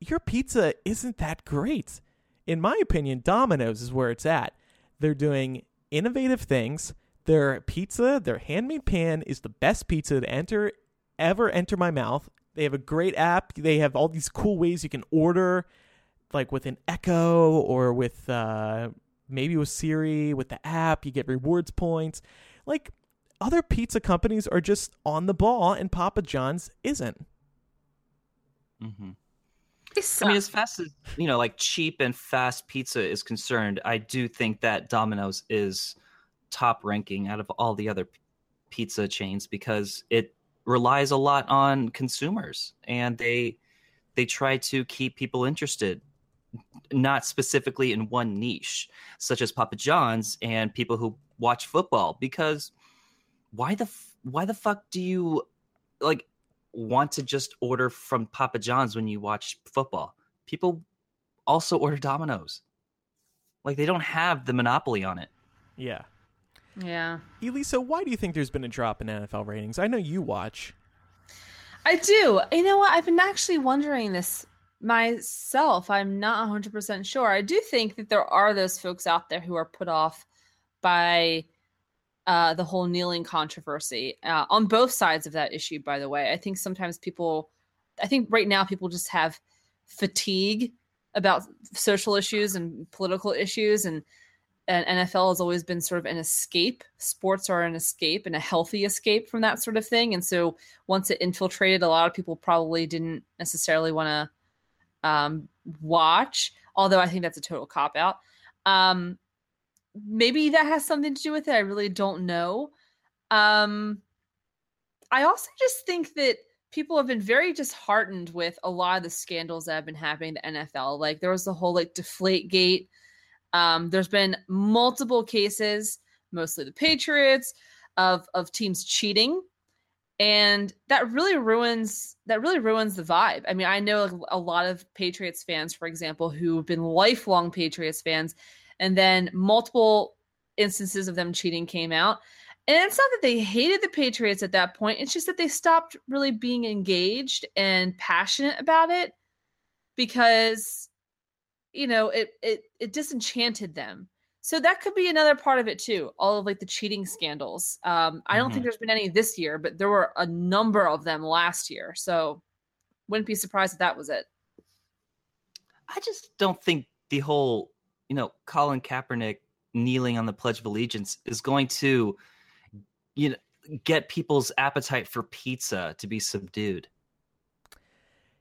your pizza isn't that great. In my opinion, Domino's is where it's at. They're doing innovative things. Their pizza, their handmade pan is the best pizza to enter ever enter my mouth. They have a great app. They have all these cool ways you can order, like with an Echo or with uh, maybe with Siri with the app. You get rewards points. Like other pizza companies are just on the ball, and Papa John's isn't. Mm-hmm. I mean, as fast as you know, like cheap and fast pizza is concerned, I do think that Domino's is top ranking out of all the other pizza chains because it relies a lot on consumers and they they try to keep people interested not specifically in one niche such as Papa John's and people who watch football because why the why the fuck do you like want to just order from Papa John's when you watch football. People also order Domino's. Like they don't have the monopoly on it. Yeah. Yeah. Elisa, why do you think there's been a drop in NFL ratings? I know you watch. I do. You know what? I've been actually wondering this myself. I'm not 100% sure. I do think that there are those folks out there who are put off by uh, the whole kneeling controversy uh, on both sides of that issue. By the way, I think sometimes people, I think right now people just have fatigue about social issues and political issues and and NFL has always been sort of an escape. Sports are an escape and a healthy escape from that sort of thing. And so once it infiltrated, a lot of people probably didn't necessarily want to um, watch. Although I think that's a total cop out. Um, maybe that has something to do with it. I really don't know. Um, I also just think that people have been very disheartened with a lot of the scandals that have been happening to NFL. Like there was the whole like deflate gate. Um, there's been multiple cases, mostly the Patriots, of of teams cheating. And that really ruins that really ruins the vibe. I mean, I know a lot of Patriots fans, for example, who have been lifelong Patriots fans, and then multiple instances of them cheating came out. And it's not that they hated the Patriots at that point, it's just that they stopped really being engaged and passionate about it because you know, it it it disenchanted them. So that could be another part of it too. All of like the cheating scandals. Um, I don't mm-hmm. think there's been any this year, but there were a number of them last year. So wouldn't be surprised if that was it. I just don't think the whole, you know, Colin Kaepernick kneeling on the Pledge of Allegiance is going to, you know, get people's appetite for pizza to be subdued.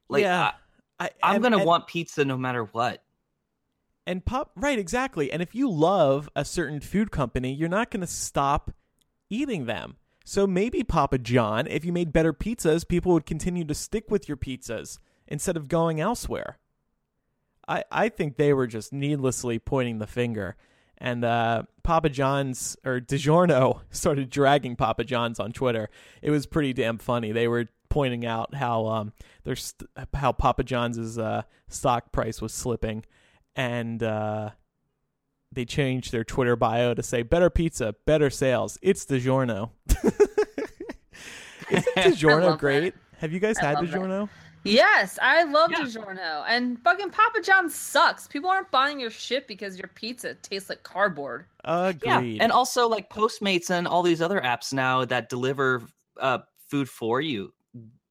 Like, yeah, I, am gonna want pizza no matter what. And pop right, exactly. And if you love a certain food company, you're not going to stop eating them. So maybe Papa John, if you made better pizzas, people would continue to stick with your pizzas instead of going elsewhere. I I think they were just needlessly pointing the finger. And uh, Papa John's or DiGiorno started dragging Papa John's on Twitter. It was pretty damn funny. They were pointing out how um there's how Papa John's uh, stock price was slipping and uh, they changed their Twitter bio to say "Better pizza, better sales." It's DiGiorno. Isn't DiGiorno great? That. Have you guys I had DiGiorno? Yes, I love yeah. DiGiorno. And fucking Papa John sucks. People aren't buying your shit because your pizza tastes like cardboard. Agreed. Yeah, and also like Postmates and all these other apps now that deliver uh, food for you.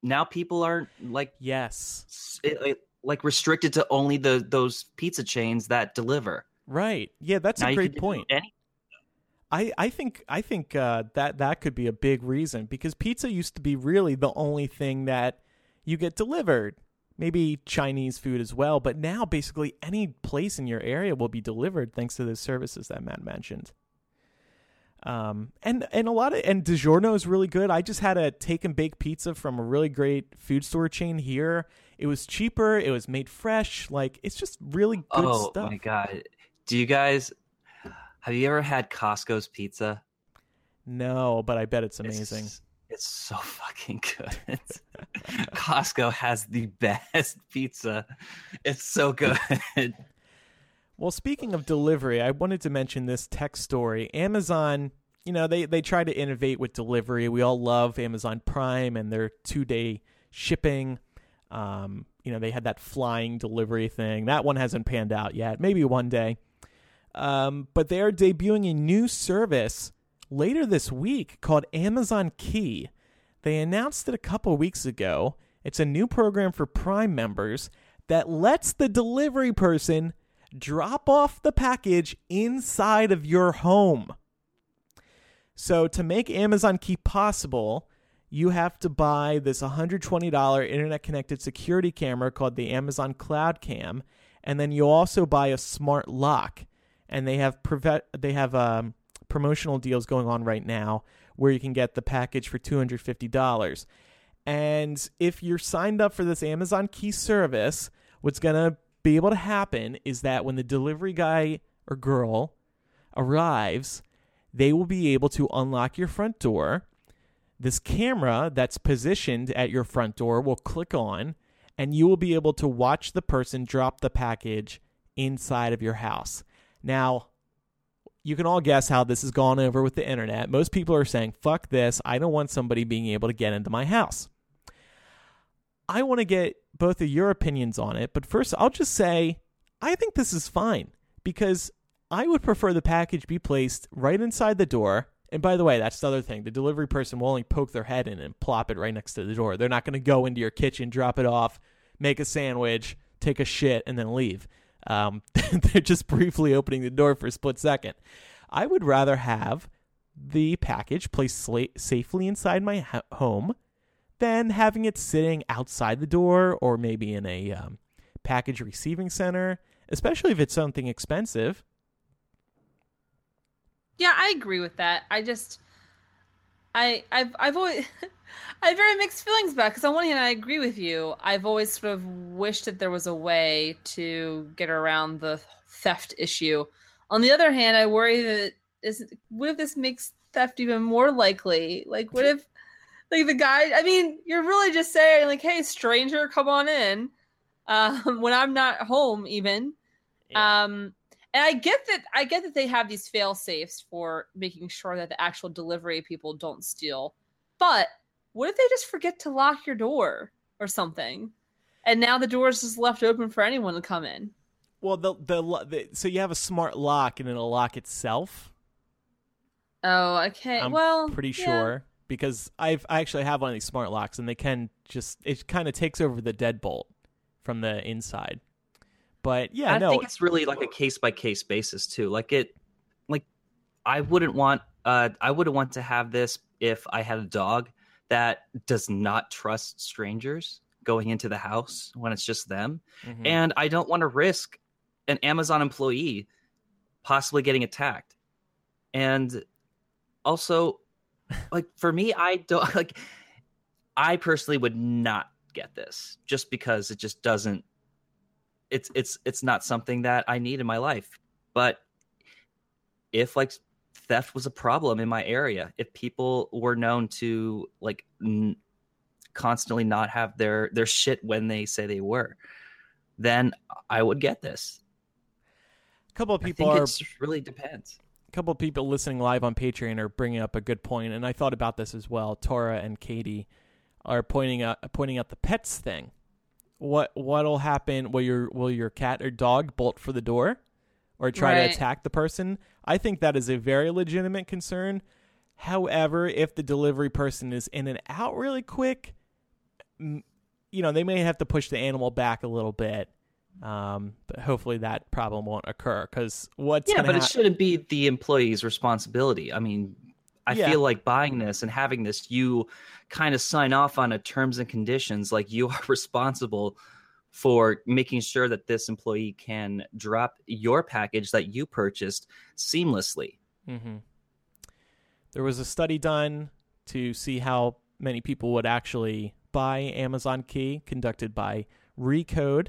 Now people aren't like yes, it, it, like restricted to only the those pizza chains that deliver. Right. Yeah, that's now a great point. I, I think I think uh, that that could be a big reason because pizza used to be really the only thing that you get delivered. Maybe Chinese food as well, but now basically any place in your area will be delivered thanks to the services that Matt mentioned. Um, and and a lot of and DiGiorno is really good. I just had a take and bake pizza from a really great food store chain here. It was cheaper. It was made fresh. Like it's just really good oh, stuff. Oh my god! Do you guys have you ever had Costco's pizza? No, but I bet it's amazing. It's, it's so fucking good. Costco has the best pizza. It's so good. Well, speaking of delivery, I wanted to mention this tech story. Amazon, you know, they they try to innovate with delivery. We all love Amazon Prime and their two day shipping. Um, you know, they had that flying delivery thing. That one hasn't panned out yet. Maybe one day. Um, but they are debuting a new service later this week called Amazon Key. They announced it a couple weeks ago. It's a new program for Prime members that lets the delivery person drop off the package inside of your home. So, to make Amazon Key possible, you have to buy this $120 internet connected security camera called the Amazon Cloud Cam, and then you also buy a smart lock. And they have preve- they have um, promotional deals going on right now where you can get the package for $250. And if you're signed up for this Amazon Key service, what's going to be able to happen is that when the delivery guy or girl arrives, they will be able to unlock your front door. This camera that's positioned at your front door will click on, and you will be able to watch the person drop the package inside of your house. Now, you can all guess how this has gone over with the internet. Most people are saying, fuck this. I don't want somebody being able to get into my house. I want to get both of your opinions on it, but first I'll just say I think this is fine because I would prefer the package be placed right inside the door And by the way, that's the other thing. The delivery person will only poke their head in and plop it right next to the door. They're not going to go into your kitchen, drop it off, make a sandwich, take a shit, and then leave. Um, they're just briefly opening the door for a split second. I would rather have the package placed sla- safely inside my ha- home than having it sitting outside the door or maybe in a um, package receiving center, especially if it's something expensive. Yeah, I agree with that. I just, I, I've, I've always, I have very mixed feelings about because on one hand I agree with you. I've always sort of wished that there was a way to get around the theft issue. On the other hand, I worry that is what if this makes theft even more likely? Like, what if, like the guy? I mean, you're really just saying like, "Hey, stranger, come on in," um, when I'm not home, even. Um, and I get that I get that they have these fail safes for making sure that the actual delivery people don't steal. But what if they just forget to lock your door or something? And now the door is just left open for anyone to come in. Well, the, the the so you have a smart lock and it'll lock itself. Oh, okay. I'm well, pretty yeah. sure because I've I actually have one of these smart locks and they can just it kind of takes over the deadbolt from the inside. But yeah, I no, think it's really like a case by case basis too. Like it, like I wouldn't want, uh, I wouldn't want to have this if I had a dog that does not trust strangers going into the house when it's just them, Mhm. and I don't want to risk an Amazon employee possibly getting attacked, and also, like for me, I don't like. I personally would not get this just because it just doesn't it's it's it's not something that I need in my life. But if like theft was a problem in my area, if people were known to like n- constantly not have their their shit when they say they were, then I would get this. a couple of people are it really depends. a couple of people listening live on Patreon are bringing up a good point, and I thought about this as well. Tora and Katie are pointing out pointing out the pets thing. What what'll happen? Will your will your cat or dog bolt for the door, or try Right. to attack the person? I think that is a very legitimate concern. However, if the delivery person is in and out really quick, you know they may have to push the animal back a little bit. Um, but hopefully that problem won't occur because what's yeah, gonna but it shouldn't be the employee's responsibility. I mean, I Yeah. feel like buying this and having this, you kind of sign off on a terms and conditions, like you are responsible for making sure that this employee can drop your package that you purchased seamlessly. Mm-hmm. There was a study done to see how many people would actually buy Amazon Key, conducted by Recode.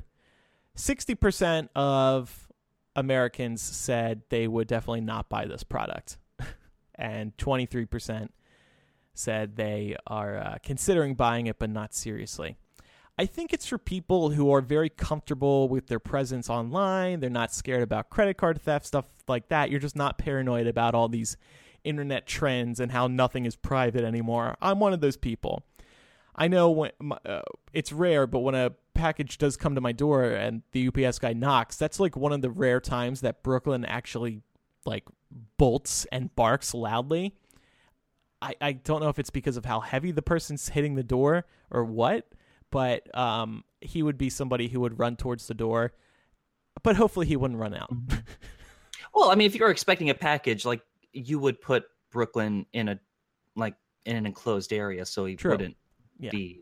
60% of Americans said they would definitely not buy this product, and 23% said they are uh, considering buying it but not seriously. I think it's for people who are very comfortable with their presence online. They're not scared about credit card theft, stuff like that. You're just not paranoid about all these internet trends and how nothing is private anymore. I'm one of those people. I know when uh, it's rare, but when a package does come to my door and the UPS guy knocks, that's like one of the rare times that Brooklyn actually like bolts and barks loudly. I, I don't know if it's because of how heavy the person's hitting the door or what, but um, he would be somebody who would run towards the door, but hopefully he wouldn't run out. Well, I mean, if you're expecting a package, like you would put Brooklyn in a like in an enclosed area, so he True. wouldn't Yeah. be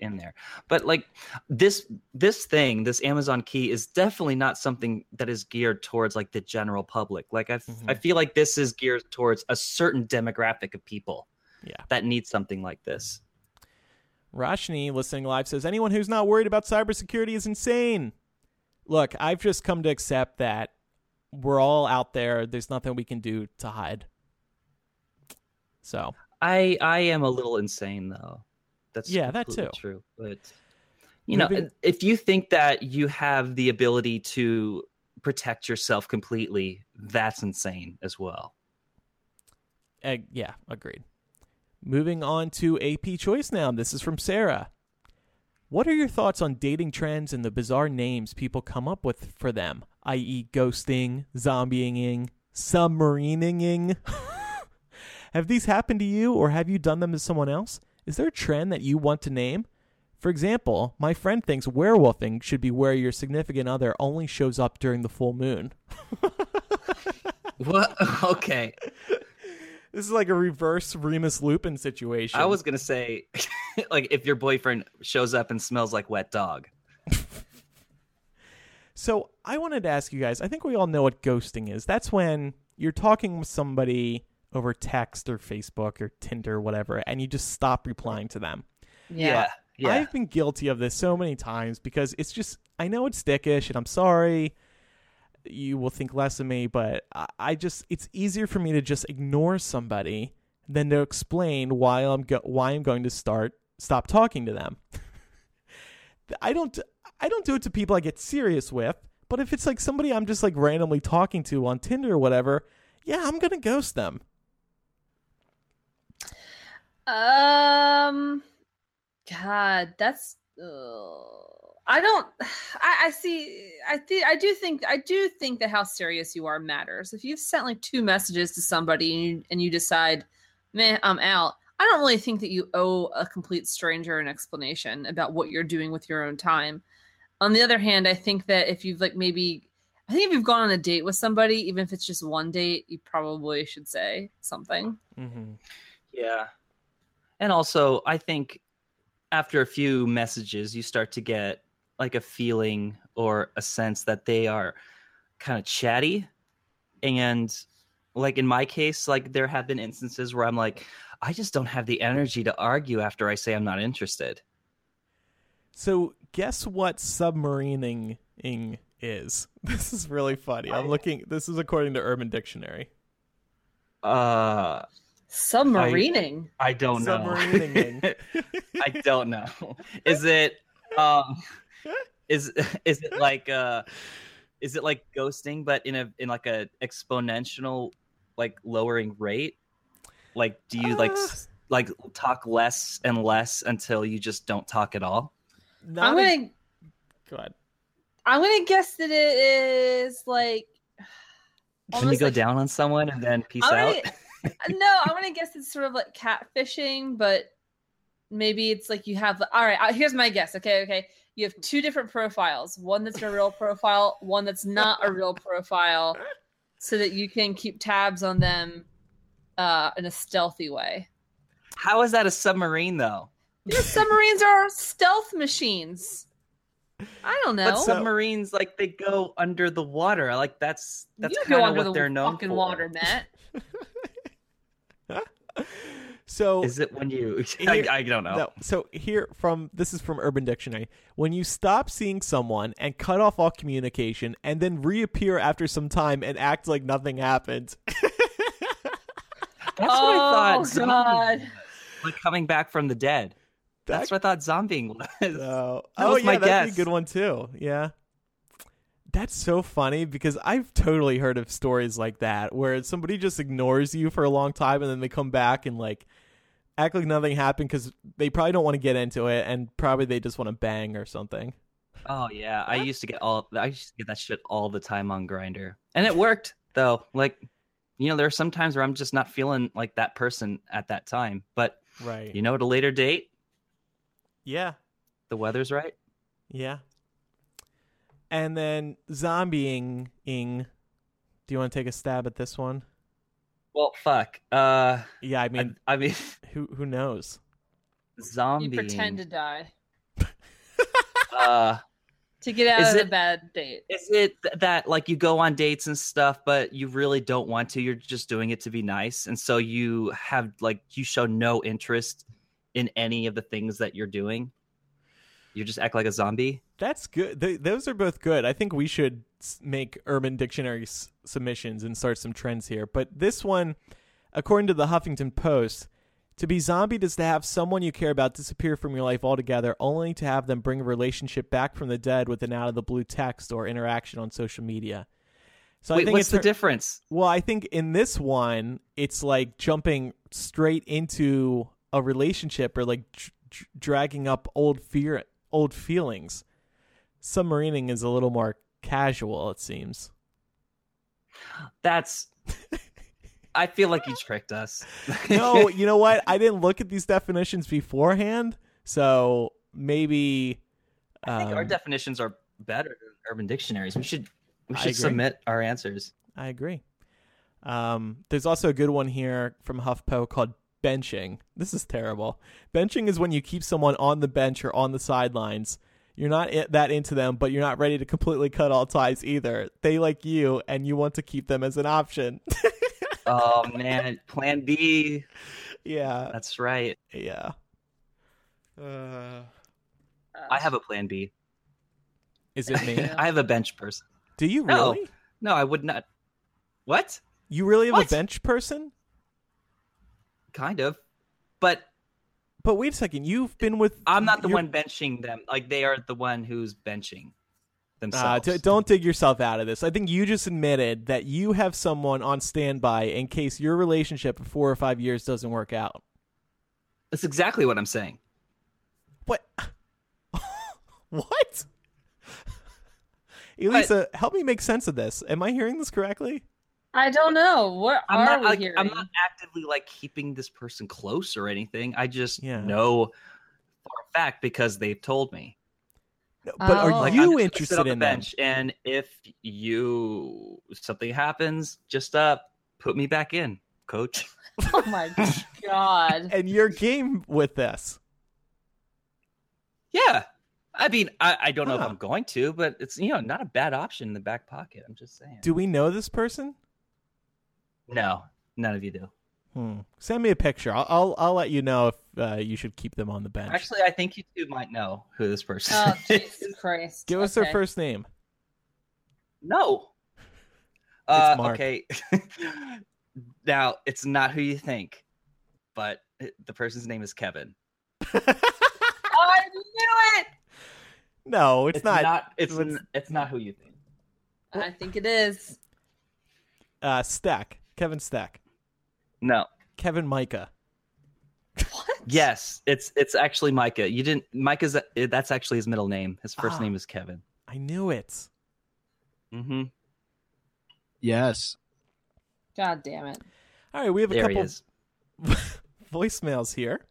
in there. But like this this thing, this Amazon key is definitely not something that is geared towards like the general public. Like I f- I mm-hmm. feel like this is geared towards a certain demographic of people Yeah. that need something like this. Rashni, listening live, says anyone who's not worried about cybersecurity is insane. Look, I've just come to accept that we're all out there. There's nothing we can do to hide. So, I I am a little insane though. That's Yeah, that too. true. But you know, Moving- if you think that you have the ability to protect yourself completely, that's insane as well. uh, yeah, agreed. Moving on to AP choice now. This is from Sarah. What are your thoughts on dating trends and the bizarre names people come up with for them, i.e., ghosting, zombieing, submarining? Have these happened to you or have you done them to someone else? Is there a trend that you want to name? For example, my friend thinks werewolfing should be where your significant other only shows up during the full moon. What? Okay. This is like a reverse Remus Lupin situation. I was gonna say, like, if your boyfriend shows up and smells like wet dog. So I wanted to ask you guys. I think we all know what ghosting is. That's when you're talking with somebody over text or Facebook or Tinder or whatever, and you just stop replying to them. Yeah. Yeah. I've been guilty of this so many times because it's just I know it's dickish, and I'm sorry. You will think less of me, but I, I just it's easier for me to just ignore somebody than to explain why I'm go- why I'm going to start stop talking to them. I don't I don't do it to people I get serious with, but if it's like somebody I'm just like randomly talking to on Tinder or whatever, yeah, I'm gonna ghost them. Um, God, that's. Uh, I don't. I, I see. I think. I do think. I do think that how serious you are matters. If you've sent like two messages to somebody and you, and you decide, man, I'm out. I don't really think that you owe a complete stranger an explanation about what you're doing with your own time. On the other hand, I think that if you've like maybe. I think if you've gone on a date with somebody, even if it's just one date, you probably should say something. Mm-hmm. Yeah. And also, I think after a few messages, you start to get like a feeling or a sense that they are kind of chatty. And like in my case, like there have been instances where I'm like, I just don't have the energy to argue after I say I'm not interested. So guess what submarining is? This is really funny. I'm looking. This is according to Urban Dictionary. Uh, Submarining. I don't know. Submarining. I don't know. Is it um is is it like uh is it like ghosting but in a in like a exponential like lowering rate? Like do you like Uh. s- like talk less and less until you just don't talk at all? Not I'm gonna go ahead. I'm gonna guess that it is like Can you go like- down on someone and then peace I'm out? gonna, no, I'm gonna guess it's sort of like catfishing, but maybe it's like you have. All right, here's my guess. Okay, okay, you have two different profiles. One that's a real profile, one that's not a real profile, so that you can keep tabs on them uh, in a stealthy way. How is that a submarine though? Know, submarines are stealth machines. I don't know. But submarines like they go under the water. Like that's that's kind of what the they're known fucking for. water, Matt. So Is it when you? I, Here- I don't know. No. So here from this is from Urban Dictionary. When you stop seeing someone and cut off all communication and then reappear after some time and act like nothing happened. That's what I oh, thought. Oh, God. was, Like coming back from the dead. That's That- what I thought zombieing was. Oh, That oh was yeah, my that'd be a good one too. Yeah. That's so funny because I've totally heard of stories like that where somebody just ignores you for a long time and then they come back and like act like nothing happened because they probably don't want to get into it and probably they just want to bang or something. Oh yeah, I used to get all. I used to get that shit all the time on Grindr, and it worked though. Like, you know, there are some times where I'm just not feeling like that person at that time. But Right. you know, at a later date, Yeah. the weather's right. Yeah. And then zombieing ing. Do you want to take a stab at this one? Well, fuck. Uh, Yeah, I I mean, mean, I, mean, who who knows? zombie. You pretend to die Uh, to get out Is of a it- bad date. is it that like you go on dates and stuff, but you really don't want to? You're just doing it to be nice, and so you have like you show no interest in any of the things that you're doing. You just act like a zombie. That's good. Th- those are both good. I think we should make Urban Dictionary s- submissions and start some trends here. But this one, according to the Huffington Post, to be zombied is to have someone you care about disappear from your life altogether, only to have them bring a relationship back from the dead with an out of the blue text or interaction on social media. So I think what's it's the her- difference? Well, I think in this one, it's like jumping straight into a relationship or like dr- dr- dragging up old fear, old feelings. Submarining is a little more casual, it seems. That's I feel like you tricked us. no, you know what? I didn't look at these definitions beforehand, so maybe. I think our um, definitions are better than Urban Dictionaries. We should we should submit our answers. I agree. Um, there's also a good one here from HuffPo called benching. This is terrible. Benching is when you keep someone on the bench or on the sidelines. You're not that into them, but you're not ready to completely cut all ties either. They like you, and you want to keep them as an option. Oh man, Plan B. yeah, That's right. yeah. Uh, I have a Plan B. is it me? I have a bench person. Do you No. really? No, I would not. What? You really have What? a bench person? Kind of. But But wait a second. You've been with. I'm not the you're- one benching them. Like they are the one who's benching Uh, themselves. don't dig yourself out of this. I think you just admitted that you have someone on standby in case your relationship of four or five years doesn't work out. That's exactly what I'm saying. What? what? Elisa, help me make sense of this. Am I hearing this correctly? I don't know. What I'm are not we like hearing? I'm not actively like keeping this person close or anything. I just Yeah. know for a fact because they've told me. No, But are Oh. Like, you I'm interested sit on the in them? and if you something happens, just uh put me back in, coach. Oh my god. And you're game with this. Yeah. I mean, I, I don't know if I'm going to, but it's you know not a bad option in the back pocket. I'm just saying. Do we know this person? No, none of you do. Hmm. Send me a picture. I'll I'll, I'll let you know if uh, you should keep them on the bench. Actually, I think you two might know who this person Oh is. Jesus Christ. Give us their first name. No. Uh, Mark. okay. now it's not who you think, but the person's name is Kevin. Oh, I knew it. no, it's, not. It's it's- n- it's not who you think. I think it is. Uh, Stack. Kevin Stack. No. Kevin Micah. What? Yes, it's it's actually Micah. You didn't. Micah's that's actually his middle name. His first Ah. name is Kevin. I knew it. Mm-hmm. Yes. God damn it. All right, we have a There he couple is. voicemails here.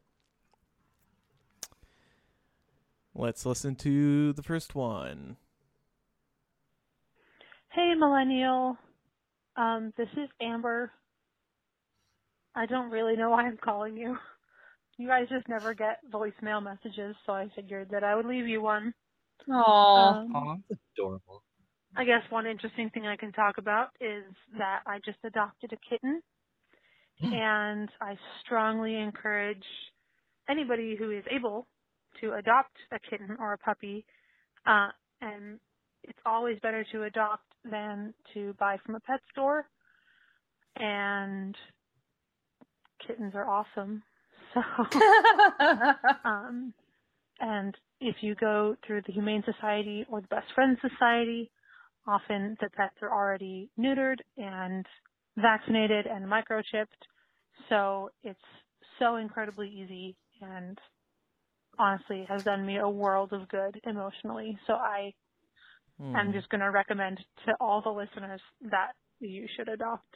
Let's listen to the first one. Hey, Millennial. Um, this is Amber. I don't really know why I'm calling you. You guys just never get voicemail messages, so I figured that I would leave you one. Oh. Um, Aw, that's adorable. I guess one interesting thing I can talk about is that I just adopted a kitten, and I strongly encourage anybody who is able to adopt a kitten or a puppy. Uh, and it's always better to adopt than to buy from a pet store. And kittens are awesome. So, um, and if you go through the Humane Society or the Best Friends Society, often the pets are already neutered and vaccinated and microchipped. So it's so incredibly easy and honestly has done me a world of good emotionally. So I Hmm. am just going to recommend to all the listeners that you should adopt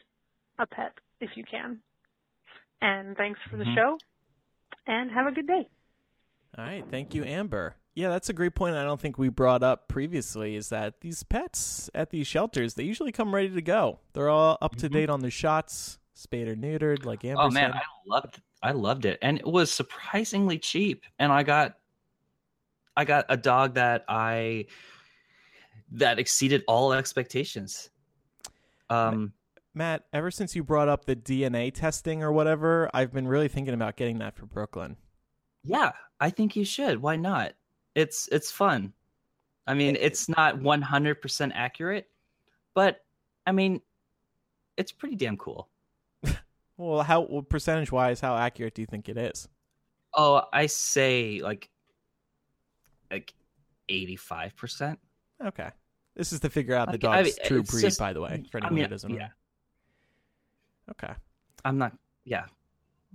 a pet if you can. And thanks for the Mhm. show and have a good day. All right, thank you, Amber. Yeah, that's a great point. I don't think we brought up previously is that these pets at these shelters they usually come ready to go. They're all up to Mhm. date on their shots, spayed or neutered, like Amber Oh man, said. I loved I loved it, and it was surprisingly cheap. And I got I got a dog that I that exceeded all expectations. Um, Matt, ever since you brought up the DNA testing or whatever, I've been really thinking about getting that for Brooklyn. yeah, I think you should. Why not? It's it's fun. I mean, it's not one hundred percent accurate, but I mean, it's pretty damn cool. Well, how well, percentage wise, how accurate do you think it is? Oh, I say like like eighty five percent. Okay, this is to figure out the Okay, I dog's mean, true breed, just- by the way, for I anyone mean, who doesn't know. yeah. Okay. I'm not. Yeah,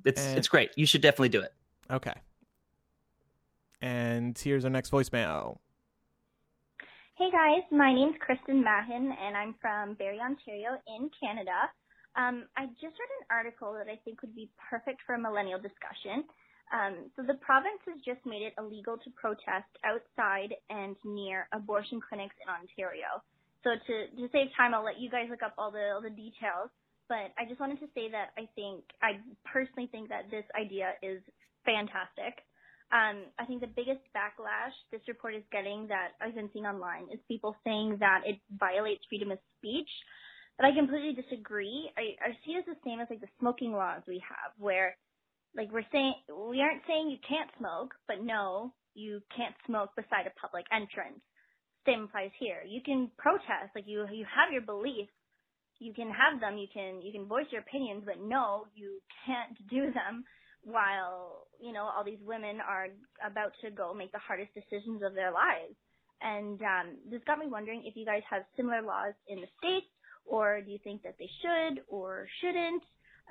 it's Eh. it's great. You should definitely do it. Okay. And here's our next voicemail. Hey guys, my name's Kristen Mahin and I'm from Barrie, Ontario in Canada. Um, I just read an article that I think would be perfect for a millennial discussion. Um, so the province has just made it illegal to protest outside and near abortion clinics in Ontario. So to, to save time, I'll let you guys look up all the all the details. But I just wanted to say that I think I personally think that this idea is fantastic. Um, I think the biggest backlash this report is getting that I've been seeing online is people saying that it violates freedom of speech. But I completely disagree. I, I see it as the same as like the smoking laws we have, where like we're saying we aren't saying you can't smoke, but no, you can't smoke beside a public entrance. Same applies here. You can protest, like you you have your beliefs, you can have them, you can you can voice your opinions, but no, you can't do them while you know all these women are about to go make the hardest decisions of their lives. And um, this got me wondering if you guys have similar laws in the states, or do you think that they should or shouldn't?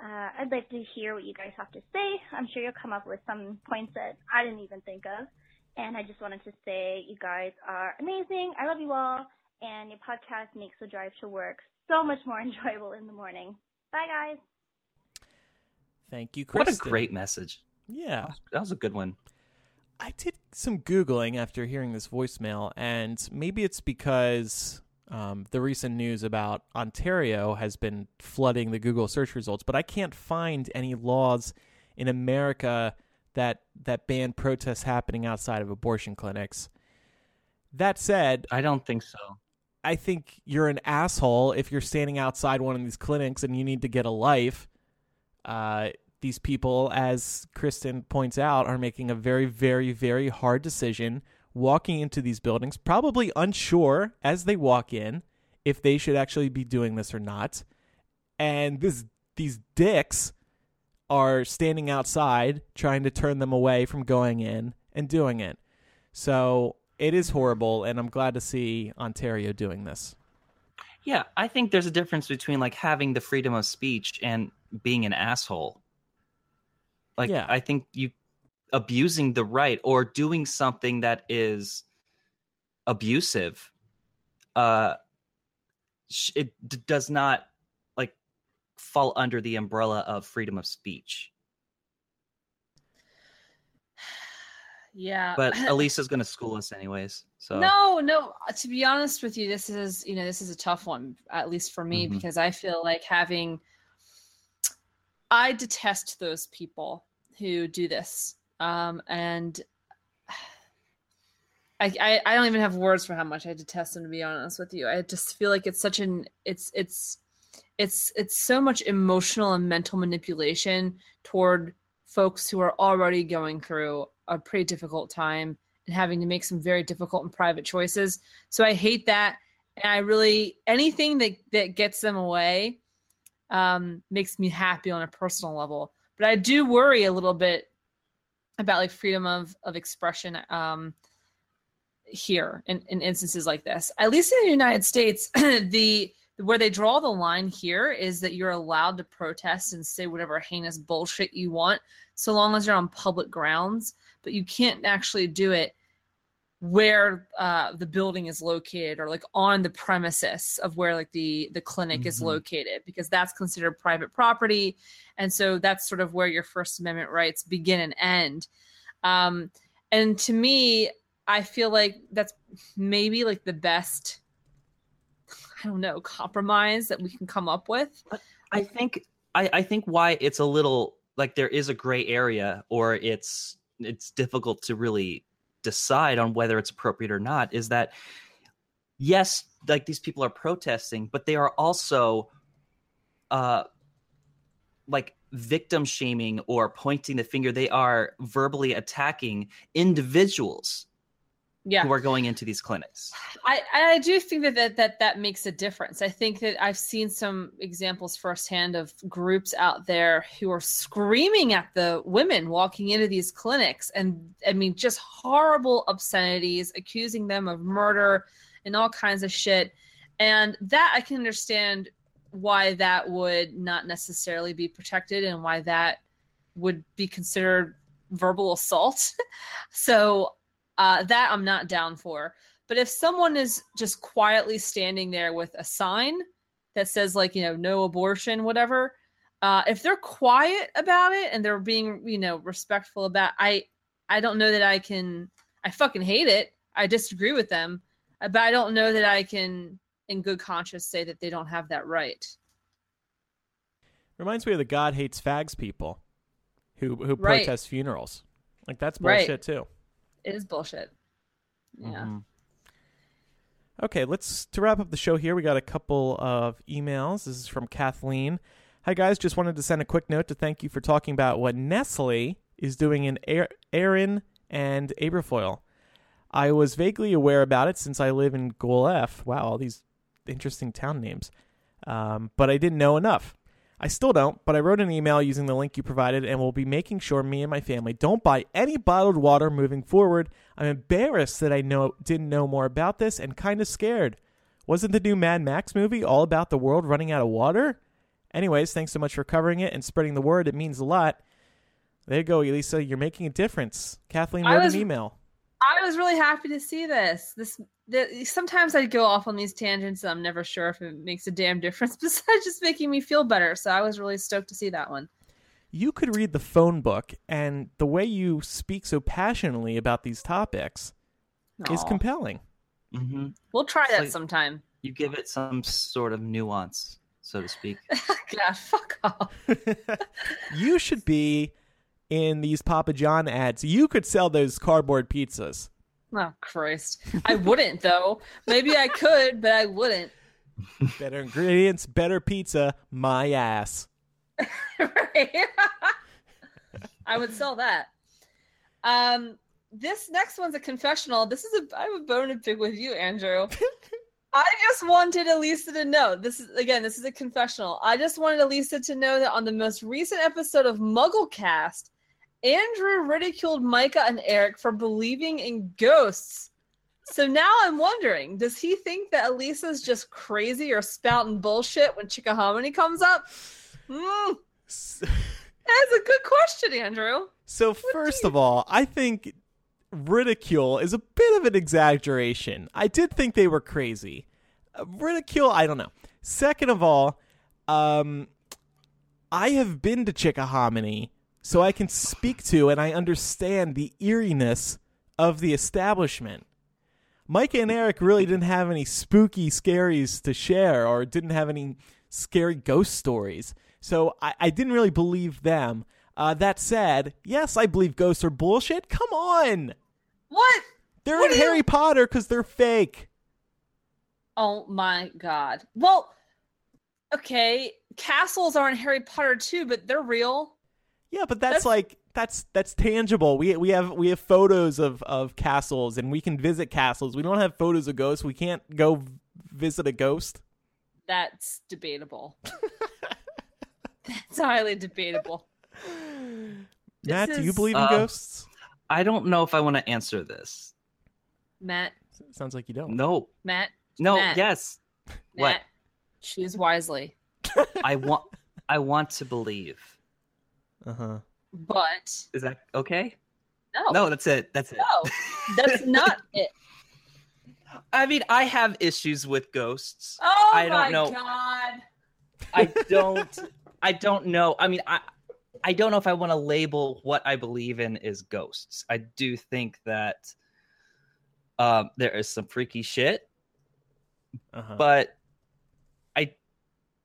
Uh, I'd like to hear what you guys have to say. I'm sure you'll come up with some points that I didn't even think of. And I just wanted to say you guys are amazing. I love you all. And your podcast makes the drive to work so much more enjoyable in the morning. Bye, guys. Thank you, Kristen. What a great message. Yeah. That was a good one. I did some Googling after hearing this voicemail, and maybe it's because um, the recent news about Ontario has been flooding the Google search results, but I can't find any laws in America that that ban protests happening outside of abortion clinics. That said, I don't think so. I think you're an asshole if you're standing outside one of these clinics and you need to get a life. Uh, these people, as Kristen points out, are making a very, very, very hard decision walking into these buildings, probably unsure as they walk in if they should actually be doing this or not. And this these dicks are standing outside trying to turn them away from going in and doing it. So it is horrible, and I'm glad to see Ontario doing this. Yeah, I think there's a difference between like having the freedom of speech and being an asshole. Like Yeah. I think you abusing the right or doing something that is abusive uh it d- does not like fall under the umbrella of freedom of speech. Yeah. But Elisa's going to school us anyways. So No, no. uh, To be honest with you, this is you know this is a tough one, at least for me, Mhm. because I feel like having. I detest those people who do this, um, and I, I I don't even have words for how much I detest them. To be honest with you, I just feel like it's such an it's it's it's it's so much emotional and mental manipulation toward folks who are already going through a pretty difficult time and having to make some very difficult and private choices. So I hate that. And I really anything that that gets them away um, makes me happy on a personal level. But I do worry a little bit about like freedom of of expression um, here in, in instances like this. At least in the United States, the where they draw the line here is that you're allowed to protest and say whatever heinous bullshit you want so long as you're on public grounds but you can't actually do it where uh, the building is located or like on the premises of where like the the clinic is Mhm. located because that's considered private property. And so that's sort of where your first amendment rights begin and end. Um, and to me i feel like that's maybe like the best i don't know compromise that we can come up with. I think I, I think why it's a little like there is a gray area or it's it's difficult to really decide on whether it's appropriate or not is that yes like these people are protesting but they are also uh like victim shaming or pointing the finger. They are verbally attacking individuals yeah who are going into these clinics I, I do think that, that that that makes a difference. I think that I've seen some examples firsthand of groups out there who are screaming at the women walking into these clinics, and I mean, just horrible obscenities, accusing them of murder and all kinds of shit. And that I can understand why that would not necessarily be protected, and why that would be considered verbal assault. so uh, that I'm not down for. But if someone is just quietly standing there with a sign that says like you know no abortion, whatever. Uh, if they're quiet about it and they're being you know respectful about, I I don't know that I can. I fucking hate it. I disagree with them, uh, but I don't know that I can, in good conscience, say that they don't have that right. Reminds me of the God hates fags people who who Right. protest funerals. Like that's Right. bullshit too. It is bullshit. Yeah. Mhm. Okay, let's to wrap up the show here. We got a couple of emails. This is from Kathleen. Hi guys, just wanted to send a quick note to thank you for talking about what Nestle is doing in Erin and Aberfoyle. I was vaguely aware about it since I live in Guelph Wow, all these interesting town names. Um, but I didn't know enough. I still don't, but I wrote an email using the link you provided and will be making sure me and my family don't buy any bottled water moving forward. I'm embarrassed that I know didn't know more about this and kind of scared. Wasn't the new Mad Max movie all about the world running out of water? Anyways, thanks so much for covering it and spreading the word. It means a lot. There you go, Elisa. You're making a difference. Kathleen wrote was- an email. I was really happy to see this. This the, sometimes I go off on these tangents and I'm never sure if it makes a damn difference besides just making me feel better. So I was really stoked to see that one. You could read the phone book, and the way you speak so passionately about these topics is Aw. compelling. Mhm. We'll try that like- sometime. You give it some sort of nuance, so to speak. God, fuck off. you should be in these Papa John ads. You could sell those cardboard pizzas. Oh Christ. I wouldn't though. Maybe I could, but I wouldn't. Better ingredients, better pizza, my ass. right? I would sell that. Um, this next one's a confessional. This is a I have a bone to pick with you, Andrew. I just wanted Elisa to know. This is again, this is a confessional. I just wanted Elisa to know that on the most recent episode of Mugglecast, Andrew ridiculed Micah and Eric for believing in ghosts. So now I'm wondering, does he think that Elisa's just crazy or spouting bullshit when Chickahominy comes up? S- That's a good question, Andrew. So, first of all, I think ridicule is a bit of an exaggeration. I did think they were crazy. Uh, ridicule, I don't know. Second of all, um, I have been to Chickahominy, so I can speak to and I understand the eeriness of the establishment. Micah and Eric really didn't have any spooky scaries to share or didn't have any scary ghost stories. So I, I didn't really believe them. Uh, that said, yes, I believe ghosts are bullshit. Come on. What? They're What in do you- Harry Potter because they're fake. Oh my god. Well, okay, castles are in Harry Potter too, but they're real. Yeah, but that's, That's- like that's that's tangible. We we have we have photos of of castles and we can visit castles. We don't have photos of ghosts. We can't go visit a ghost. That's debatable. That's highly debatable. This Matt, do you is- believe in Uh, ghosts? I don't know if I want to answer this. Matt, Sounds like you don't. No, Matt, no, Matt. yes. What? Matt, choose wisely. I want. I want to believe. Uh huh. But Is that okay? no, No, that's it. That's it. no, that's not it. I mean, I have issues with ghosts. Oh I don't my know. god. I don't. I don't know. I mean, I. I don't know if I want to label what I believe in as ghosts. I do think that um, there is some freaky shit, Uh-huh. but I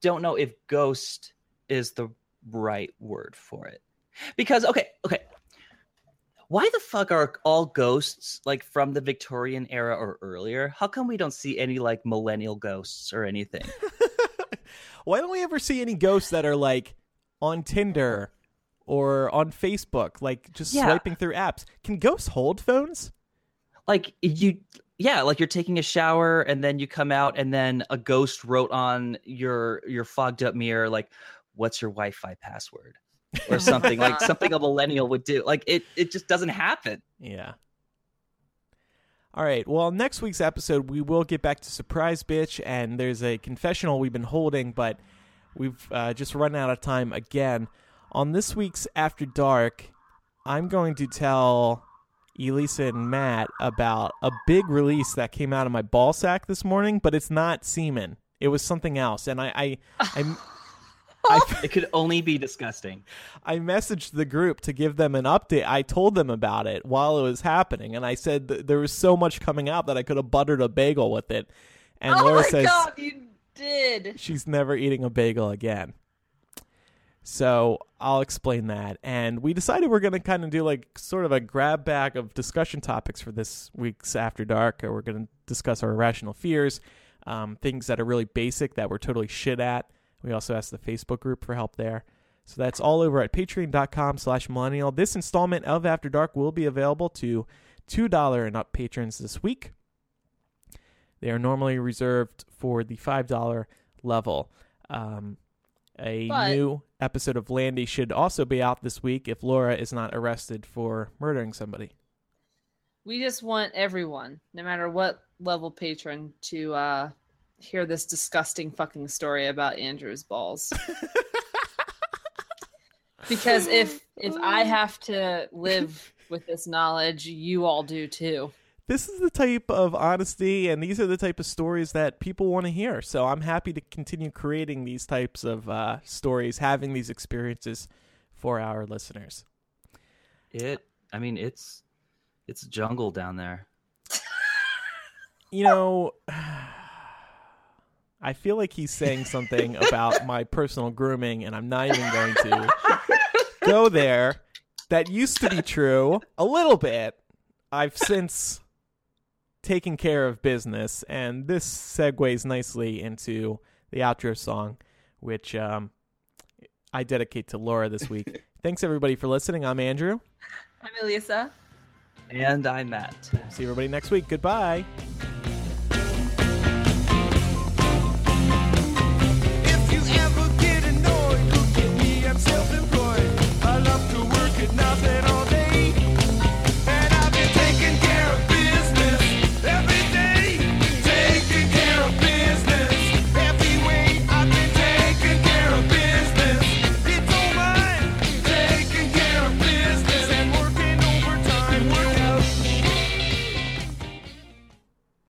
don't know if ghost is the right word for it. Because okay, okay. Why the fuck are all ghosts like from the Victorian era or earlier? How come we don't see any like millennial ghosts or anything? Why don't we ever see any ghosts that are like on Tinder or on Facebook, like just Yeah. swiping through apps? Can ghosts hold phones? like you yeah like you're taking a shower and then you come out and then a ghost wrote on your your fogged up mirror like what's your wi-fi password or something like something a millennial would do like it it just doesn't happen Yeah. All right. Well, next week's episode, we will get back to Surprise Bitch, and there's a confessional we've been holding, but we've uh, just run out of time again. On this week's After Dark, I'm going to tell Elisa and Matt about a big release that came out of my ball sack this morning, but it's not semen. It was something else, and I I I, I, It could only be disgusting. I messaged the group to give them an update. I told them about it while it was happening, and I said th- there was so much coming out that I could have buttered a bagel with it. And oh Laura my says god, you did. she's never eating a bagel again. So I'll explain that. And we decided we're going to kind of do like sort of a grab bag of discussion topics for this week's After Dark. We're going to discuss our irrational fears, um, things that are really basic that we're totally shit at. We also asked the Facebook group for help there. So that's all over at patreon.com slash millennial. This installment of After Dark will be available to $2 and up patrons this week. They are normally reserved for the $5 level. Um, a But- new episode of Landy should also be out this week if Laura is not arrested for murdering somebody. We just want everyone, no matter what level patron, to uh hear this disgusting fucking story about Andrew's balls. because if if I have to live with this knowledge, you all do too. This is the type of honesty and these are the type of stories that people want to hear. So I'm happy to continue creating these types of uh, stories, having these experiences for our listeners. It. I mean, it's it's jungle down there. You know, I feel like he's saying something about my personal grooming, and I'm not even going to go there. That used to be true a little bit. I've since taken care of business, and this segues nicely into the outro song, which um, I dedicate to Laura this week. Thanks everybody for listening. I'm Andrew. I'm Elisa. And I'm Matt. See everybody next week. Goodbye.